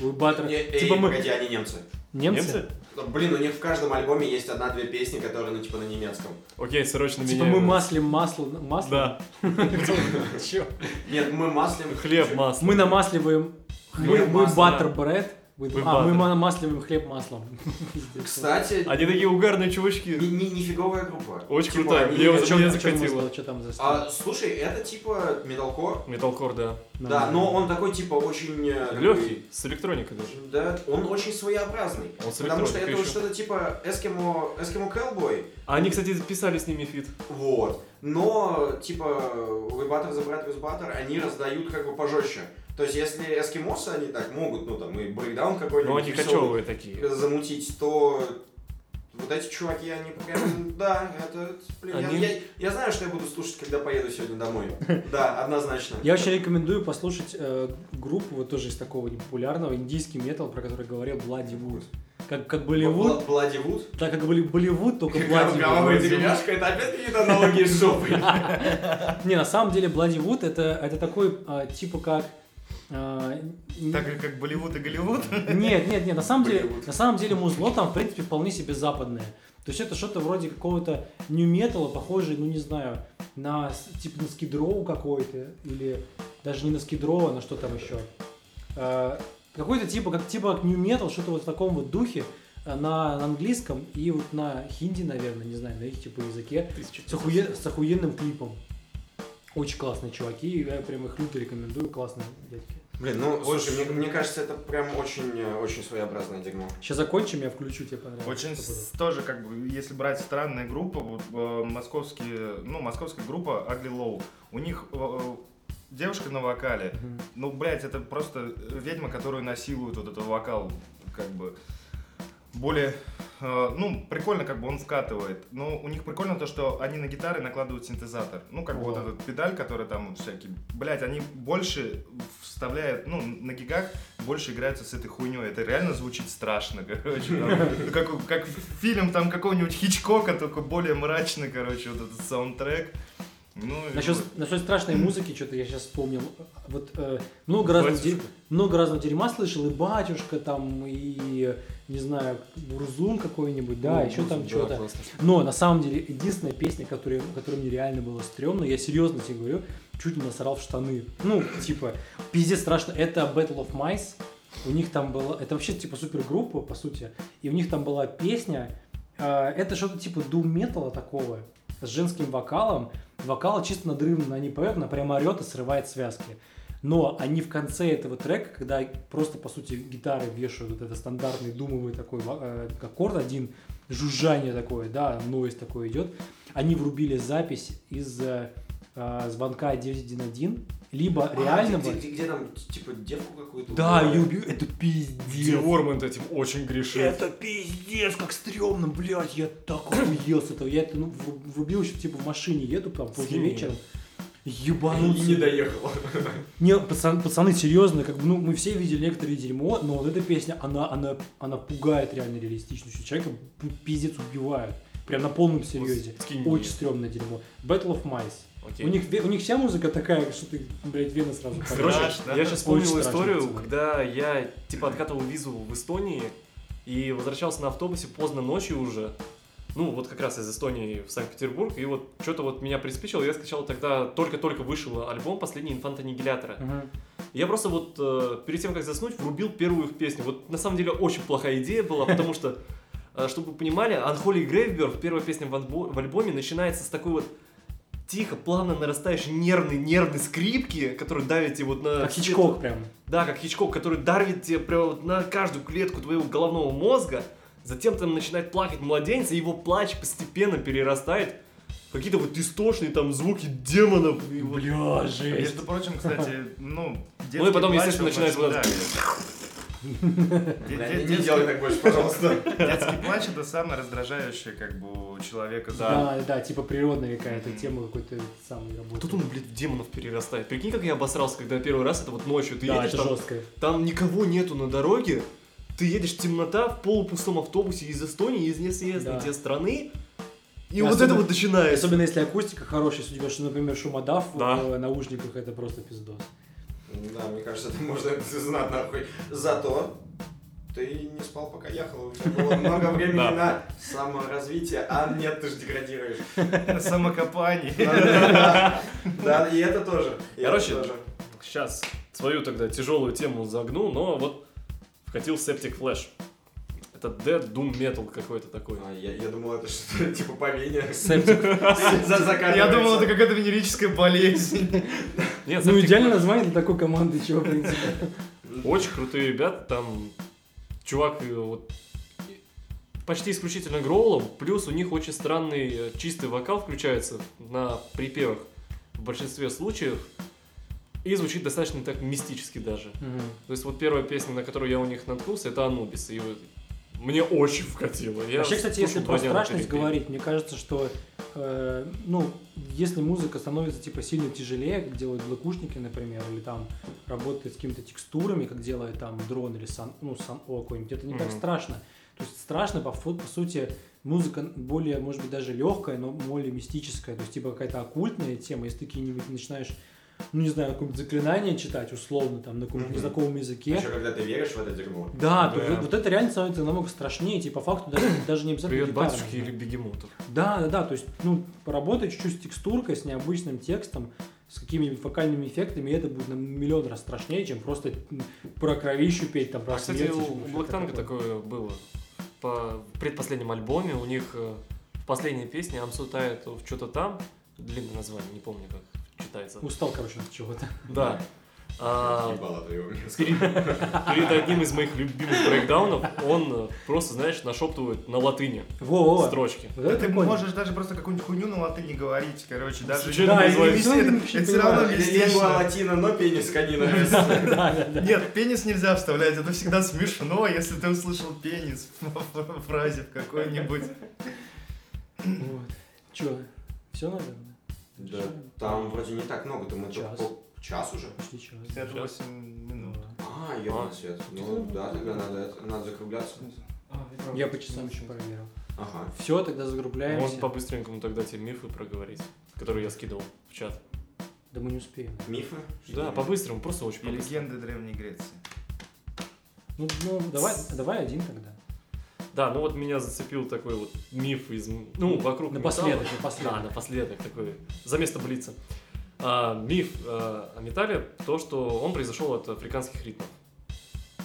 Баттер. Не, эй, Типа мы погоди, они немцы. немцы? Блин, у них в каждом альбоме есть одна-две песни, которые, ну, типа, на немецком. Окей, срочно Типа меняем. мы маслим масло, масло? Да, Чё? Нет, мы маслим... хлеб, масло. Мы намасливаем, мы, Хлеб, with- With а, мы намасливаем хлеб маслом. Кстати, Они такие угарные чувачки. ни- ни- нифиговая группа. Очень Типа, крутая. они- Мне вот- А меня а масло? Чё там за? А, слушай, это типа металкор. Металкор, да. Да, но он такой, типа, очень... э, такой- Легкий, с электроникой даже. Да, он очень своеобразный. Он с Потому что это еще. что-то типа Эскимо, Эскимо Кэлбой. А они, кстати, писали с ними feat. Вот. Но, типа, We Butter the Bread with Butter, они раздают как бы пожестче. То есть, если эскимосы, они так могут, ну, там, и breakdown какой-нибудь Но они кочевые такие. замутить, то вот эти чуваки, они прям, да, это, блин, я- Они- я, я знаю, что я буду слушать, когда поеду сегодня домой. Да, однозначно. Я очень рекомендую послушать э, группу, вот тоже из такого непопулярного, индийский метал, про который говорил Bloodywood. Как, как Болливуд, Блади Вуд. так как были Болливуд, только Bloody Головой деревяшка, это опять какие-то аналогии с жопой. Не, на самом деле Bloody Wood это, это такой, а, типа как... а, Так же, как Болливуд и Голливуд. Нет, нет, нет, на самом деле, на самом деле музло там, в принципе, вполне себе западное. То есть это что-то вроде какого-то нью-металла, похожее, ну не знаю, на типа на скидроу какой-то, или даже не на скидроу, а на что там еще. А, Какой-то типа, как типа как нью-метал, что-то вот в таком вот духе а, на, на английском и вот на хинди, наверное, не знаю, на их типа языке, с, охуе- с охуенным клипом. Очень классные чуваки, я прям их люто рекомендую, классные дядьки. Блин, ну, слушай, мне, мне кажется, это прям очень, э, очень своеобразное дерьмо. Сейчас закончим, я включу, тебе понравится. Очень с- тоже, как бы, если брать странные группы, вот, э, московские, ну, московская группа Ugly Low, у них э, девушка на вокале, Мгм. ну, блядь, это просто ведьма, которую насилует вот этот вокал, как бы, более, э, ну, прикольно, как бы он вкатывает, но у них прикольно то, что они на гитары накладывают синтезатор, ну, как бы вот О. этот педаль, который там вот всякие, блядь, они больше вставляют, ну, на гигах больше играются с этой хуйней, это реально звучит страшно, короче, там, ну, как, как фильм там какого-нибудь Хичкока, только более мрачный, короче, вот этот саундтрек, ну, и Насчет, вот. насчет страшной музыки, что-то я сейчас вспомнил. Вот э, много, разного Батюшка. дерь- много разного дерьма слышал, и батюшка там, и, не знаю, Бурзум какой-нибудь, да, еще там что-то. Но на самом деле единственная песня, которая, которая мне реально было стрёмно, я серьезно тебе говорю, чуть не насрал в штаны. Ну, типа, пиздец страшно. Это Battle of Mice. У них там была... Это вообще типа супергруппа, по сути. И у них там была песня... э, это что-то типа doom металла такого, с женским вокалом. Вокал чисто надрывно они поет, она прямо орет и срывает связки. Но они в конце этого трека, когда просто, по сути, гитары вешают вот это стандартный думовый такой э, аккорд один, жужжание такое, да, нойз такой идет, они врубили запись из э, э, звонка 911, либо реального... А, где, где- где там, типа, девку какую-то? Да, убивают? я убью, это пиздец. Где Вормент этим очень грешит. Это пиздец, как стрёмно, блядь, я так охуел с этого. Я это ну, в- врубил еще типа в машине, еду там поздно вечером. И ебануться. не доехал. Не, пацан- пацаны, серьезно, как бы, ну, мы все видели некоторые дерьмо, но вот эта песня, она, она, она пугает реально реалистичностью. Человека пи- пиздец убивают. Прям на полном серьезе. скинь Очень стрёмное дерьмо. Battle of Mice. Окей. У них, у них вся музыка такая, что ты, блядь, вены сразу Короче, да? я сейчас вспомнил Очень страшно, историю, пацаны. когда я типа откатывал визу в Эстонии и возвращался на автобусе поздно ночью уже. Ну, вот как раз из Эстонии в Санкт-Петербург. И вот что-то вот меня приспичило. Я скачал тогда, только-только вышел альбом «Последний инфант аннигилятора». Мгм. Я просто вот э, перед тем, как заснуть, врубил первую их песню. Вот на самом деле очень плохая идея была, потому что, э, чтобы вы понимали, Unholy Gravebird, первая песня в, альбо- в альбоме, начинается с такой вот тихо, плавно нарастающей нервной, нервной скрипки, которая давит тебе вот на... Как Хичкок прям. да, как Хичкок, который давит тебе прямо вот на каждую клетку твоего головного мозга. Затем там начинает плакать младенец, и его плач постепенно перерастает в какие-то вот истошные там звуки демонов. И вот- Бля, жесть. Между прочим, кстати, ну, Ну и потом, плач, естественно, он начинается Не детский- делай так больше, пожалуйста. Детский плач это самое раздражающее, как бы, у человека. Да, да, типа природная какая-то тема какой-то самый работает. Тут он, блин, в демонов перерастает. Прикинь, как я обосрался, когда первый раз это вот ночью. Ты едешь, это там, жестко. там никого нету на дороге, ты едешь темнота в полупустом автобусе из Эстонии, из неизвестной Да. тебе страны, и И вот особенно- это вот начинается. Особенно если акустика хорошая, если у тебя, что, например, шумодав Да. в э, наушниках, это просто пиздос. Да, мне кажется, это можно знать нахуй. Зато ты не спал, пока ехал. У тебя было много времени Да. на саморазвитие, а нет, ты же деградируешь. Самокопание. Да, Да, и это тоже. это Короче, тоже. Сейчас свою тогда тяжелую тему загну, но вот вкатил Septic Flash. Это Dead Doom Metal какой-то такой. А, я, я думал, это что-то типа повение. Септик. Я думал, это какая-то венерическая болезнь. Нет, Ну, идеальное название для такой команды, чего, в принципе. Очень крутые ребята, там чувак э, вот почти исключительно гроулом, плюс у них очень странный э, чистый вокал включается на припевах в большинстве случаев. И звучит достаточно так мистически даже. Мгм. То есть вот первая песня, на которую я у них наткнулся, это Анубис. И вот мне очень вкатило. Я Вообще, кстати, если про страшность говорить, мне кажется, что, э, ну, если музыка становится, типа, сильно тяжелее, как делают блэкушники, например, или там работает с какими-то текстурами, как делает там дрон или сан, ну, сан о какой-нибудь, это не так Мгм. страшно. То есть страшно, по, по сути, музыка более, может быть, даже легкая, но более мистическая, то есть, типа, какая-то оккультная тема, если ты какие-нибудь начинаешь ну, не знаю, какое-нибудь заклинание читать, условно, там, на каком-то Мгм. незнакомом языке. Еще когда ты веришь в это дерьмо. Да, то вот, вот это реально становится намного страшнее, типа, по факту даже, даже не обязательно Привет, гитара батюшки или бегемотов. Да, да, да, то есть, ну, поработать чуть-чуть с текстуркой, с необычным текстом, с какими-нибудь вокальными эффектами, и это будет на миллион раз страшнее, чем просто про кровищу петь, там, про А, кстати, смерть, у что-то Black Tango такое. такое было. По предпоследнем альбоме у них э, в последней песне I'm so tired of что-то там, длинное название, не помню как читается. Устал, короче, от чего-то. Да. А, перед, перед одним из моих любимых брейкдаунов он э, просто, знаешь, нашептывает на латыни Во-во. строчки. Вот это Ты прикольно. можешь даже просто какую-нибудь хуйню на латыни говорить, короче, даже... Случайно Да, название. и- и- Это- это все равно. Лингва латина, но пенис канина. Да, да, да. Нет, пенис нельзя вставлять, это всегда смешно, если ты услышал пенис в в фразе в какой-нибудь. Вот. Че, все надо? Да, там вроде не так много, там это Час. по- час уже. Почти час. 58 минут. А, ёбаный свет. Ну да, тогда надо, это- надо закругляться. Я по часам еще проверил. Ага. Все, тогда закругляемся. Можно по-быстренькому тогда те мифы проговорить, которые я скидывал в чат. Да мы не успеем. Мифы? Да, по-быстрому, просто очень по-быстрому. легенды Древней Греции. Ну, ну давай, давай один тогда. Да, ну вот меня зацепил такой вот миф из... Ну, вокруг Напоследок, металла. напоследок. Да, напоследок такой, за место Блица. А, миф а, о металле, то, что он произошел от африканских ритмов.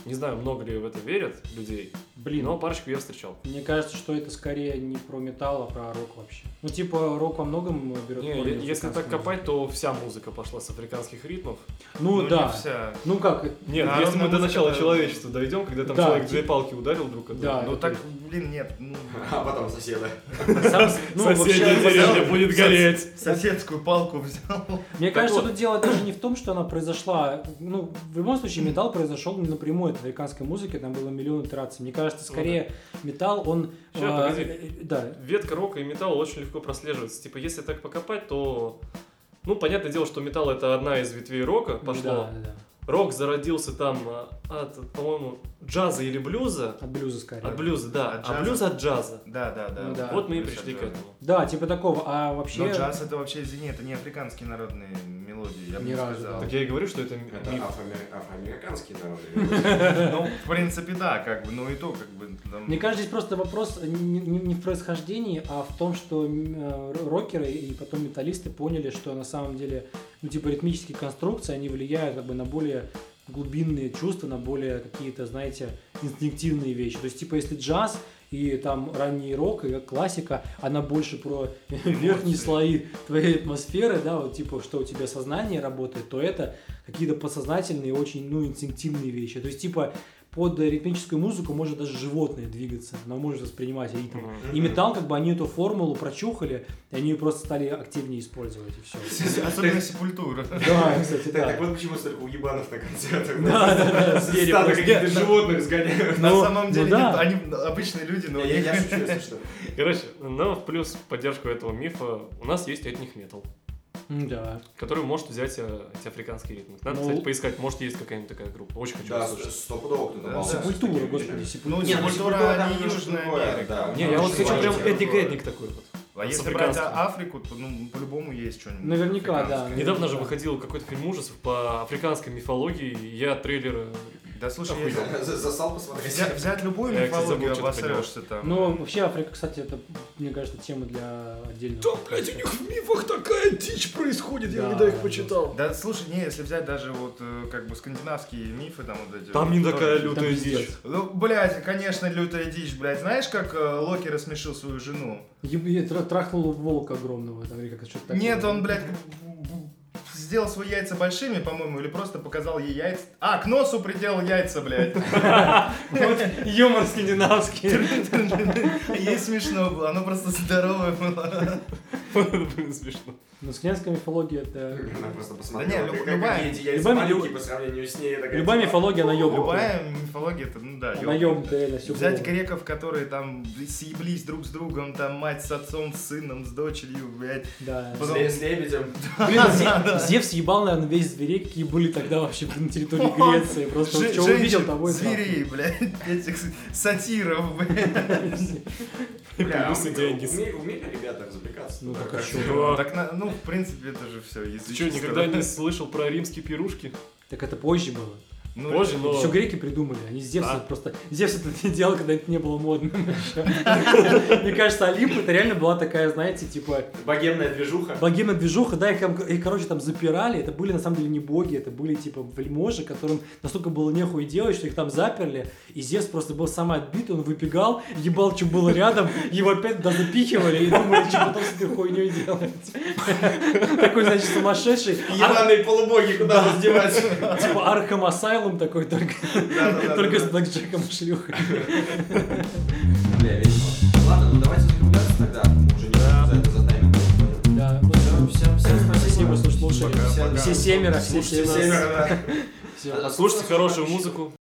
Не знаю, много ли в это верят людей, Блин, но парочку я встречал. Мне кажется, что это скорее не про металл, а про рок вообще. Ну, типа, рок во многом берет Не, если так африканской копать, то вся музыка пошла с африканских ритмов. музыке. Ну, да. не вся. Ну как? Нет, Да, если мы до начала это- человечества дойдем, когда там Да, человек две палки ударил друг от друга. Да, Ну так, блин, нет. ну, А потом соседа. Ну, Соседняя вообще, деревня будет гореть. Соседскую палку взял. Мне кажется, тут дело даже не в том, что она произошла. Ну, в любом случае, металл произошел не напрямую от американской музыки, там было миллион итераций. Мне кажется, скорее металл, он. Щас, а, погоди. э, да. Ветка рока и металла очень легко прослеживается. Типа, если так покопать, то Ну, понятное дело, что металл это одна из ветвей рока пошло. Да, да. Рок зародился там а, от, по-моему, джаза или блюза. От блюза скорее. От блюза, да. От а блюз от джаза. Да, да, да. Да. Вот мы и пришли к этому. Да, типа такого. А вообще... Но джаз это вообще, извини, это не африканские народные мелодии, я бы не разу, сказал. да. Так я и говорю, что это Это миф. афроамер- афроамериканские народы. Ну, в принципе, да, как бы, ну и то, как бы. Мне кажется, здесь просто вопрос не, в происхождении, а в том, что э, рокеры и потом металлисты поняли, что на самом деле, ну, типа, ритмические конструкции, они влияют как бы на более глубинные чувства, на более какие-то, знаете, инстинктивные вещи. То есть, типа, если джаз и там ранний рок и классика, она больше про верхние слои твоей атмосферы, да, вот типа, что у тебя сознание работает, то это какие-то подсознательные, очень, ну, инстинктивные вещи. То есть, типа, под ритмическую музыку может даже животное двигаться, оно может воспринимать ритм. Мгм. И металл, как бы, они эту формулу прочухали, и они ее просто стали активнее использовать, и все. Особенно сепультура. Да, кстати, Так так да. вот почему столько уебанов на концертах. Да, да, да, каких-то животных сгоняют. На Ну, самом ну деле, да. они обычные люди, но Я шучу, если что. Короче, но в плюс поддержку этого мифа у нас есть этник метал, Да. который может взять э, эти африканские ритмы. Надо, Ну- кстати, поискать, может, есть какая-нибудь такая группа. Очень хочу Да, услышать. стопудово кто-то Да, балуется. да. Сепультура, господи, Ну, сепультура. Не, ну, Сепультура, Сепультура они Южная Америка. да. Не, я вот Ну, хочу прям этник-этник такой вот. А если брать африканским. Африку, то ну, по-любому есть что-нибудь. Наверняка, да. Недавно же выходил какой-то фильм ужасов по африканской мифологии, я трейлер... Да слушай, За- Засал посмотреть. взять, взять любую Я, мифологию, обосрешься там. Ну, вообще, Африка, кстати, это, мне кажется, тема для отдельного. подкаста. в мифах такая дичь происходит, я Да, недавно их да. почитал. Да, слушай, не, если взять даже вот э, как бы скандинавские мифы, там вот эти. Там вот, не такая лютая дичь. Ну, блядь, конечно, лютая дичь, блядь. Знаешь, как э, Локи рассмешил свою жену? Я трахнул волка огромного, там, или как что-то такое. Нет, он, блядь, сделал свои яйца большими, по-моему, или просто показал ей яйца. А, к носу приделал яйца, блядь. Вот юмор скандинавский. Ей смешно было, оно просто здоровое было. Блин, смешно. Но скандинавская мифология это... Она просто Да посмотрела, не, люб- любая- яйца любая- маленькие по сравнению с ней. такая, Любая типа, мифология, она ёбнутая. Любая мифология, это, ну да, ёбнутая, реально, всё Взять греков, которые там съеблись друг с другом, там мать с отцом, с сыном, с дочерью, блядь. Да. Потом- С с лебедем. Блин, Зе- Зевс ебал, наверное, весь зверей, какие были тогда вообще на территории Греции. Просто Же- что увидел, того и зверей, блядь, этих сатиров, блядь. Бля, уме- Умели ребята развлекаться? Ну, Да, так а? Так, на- ну, в принципе, это же все Ты что, никогда не слышал про римские пирушки? Так это позже было. Ну, Позже, но... Все греки придумали, они с Зевса Да. просто... Зевс это не делал, когда это не было модным еще. Мне кажется, Олимп это реально была такая, знаете, типа Богемная движуха. богемная движуха, да, их, короче, там запирали, это были на самом деле не боги, это были типа вельможи, которым настолько было нехуй делать, что их там заперли, и Зевс просто был самый отбитый, он выбегал, ебал, что было рядом, его опять туда запихивали, и думали, что потом с этой хуйней делать. Такой, значит, сумасшедший. Ебаные полубоги, куда вас девать? Типа Arkham Asylum такой, только, только с блэкджеком и шлюхой. Бля, весело. Ладно, ну давайте закругляться тогда. Мы уже не за это затаймим. Да, ну, всем, всем спасибо, что слушали. Все- семеро, все семеро. Да. Слушайте хорошую музыку.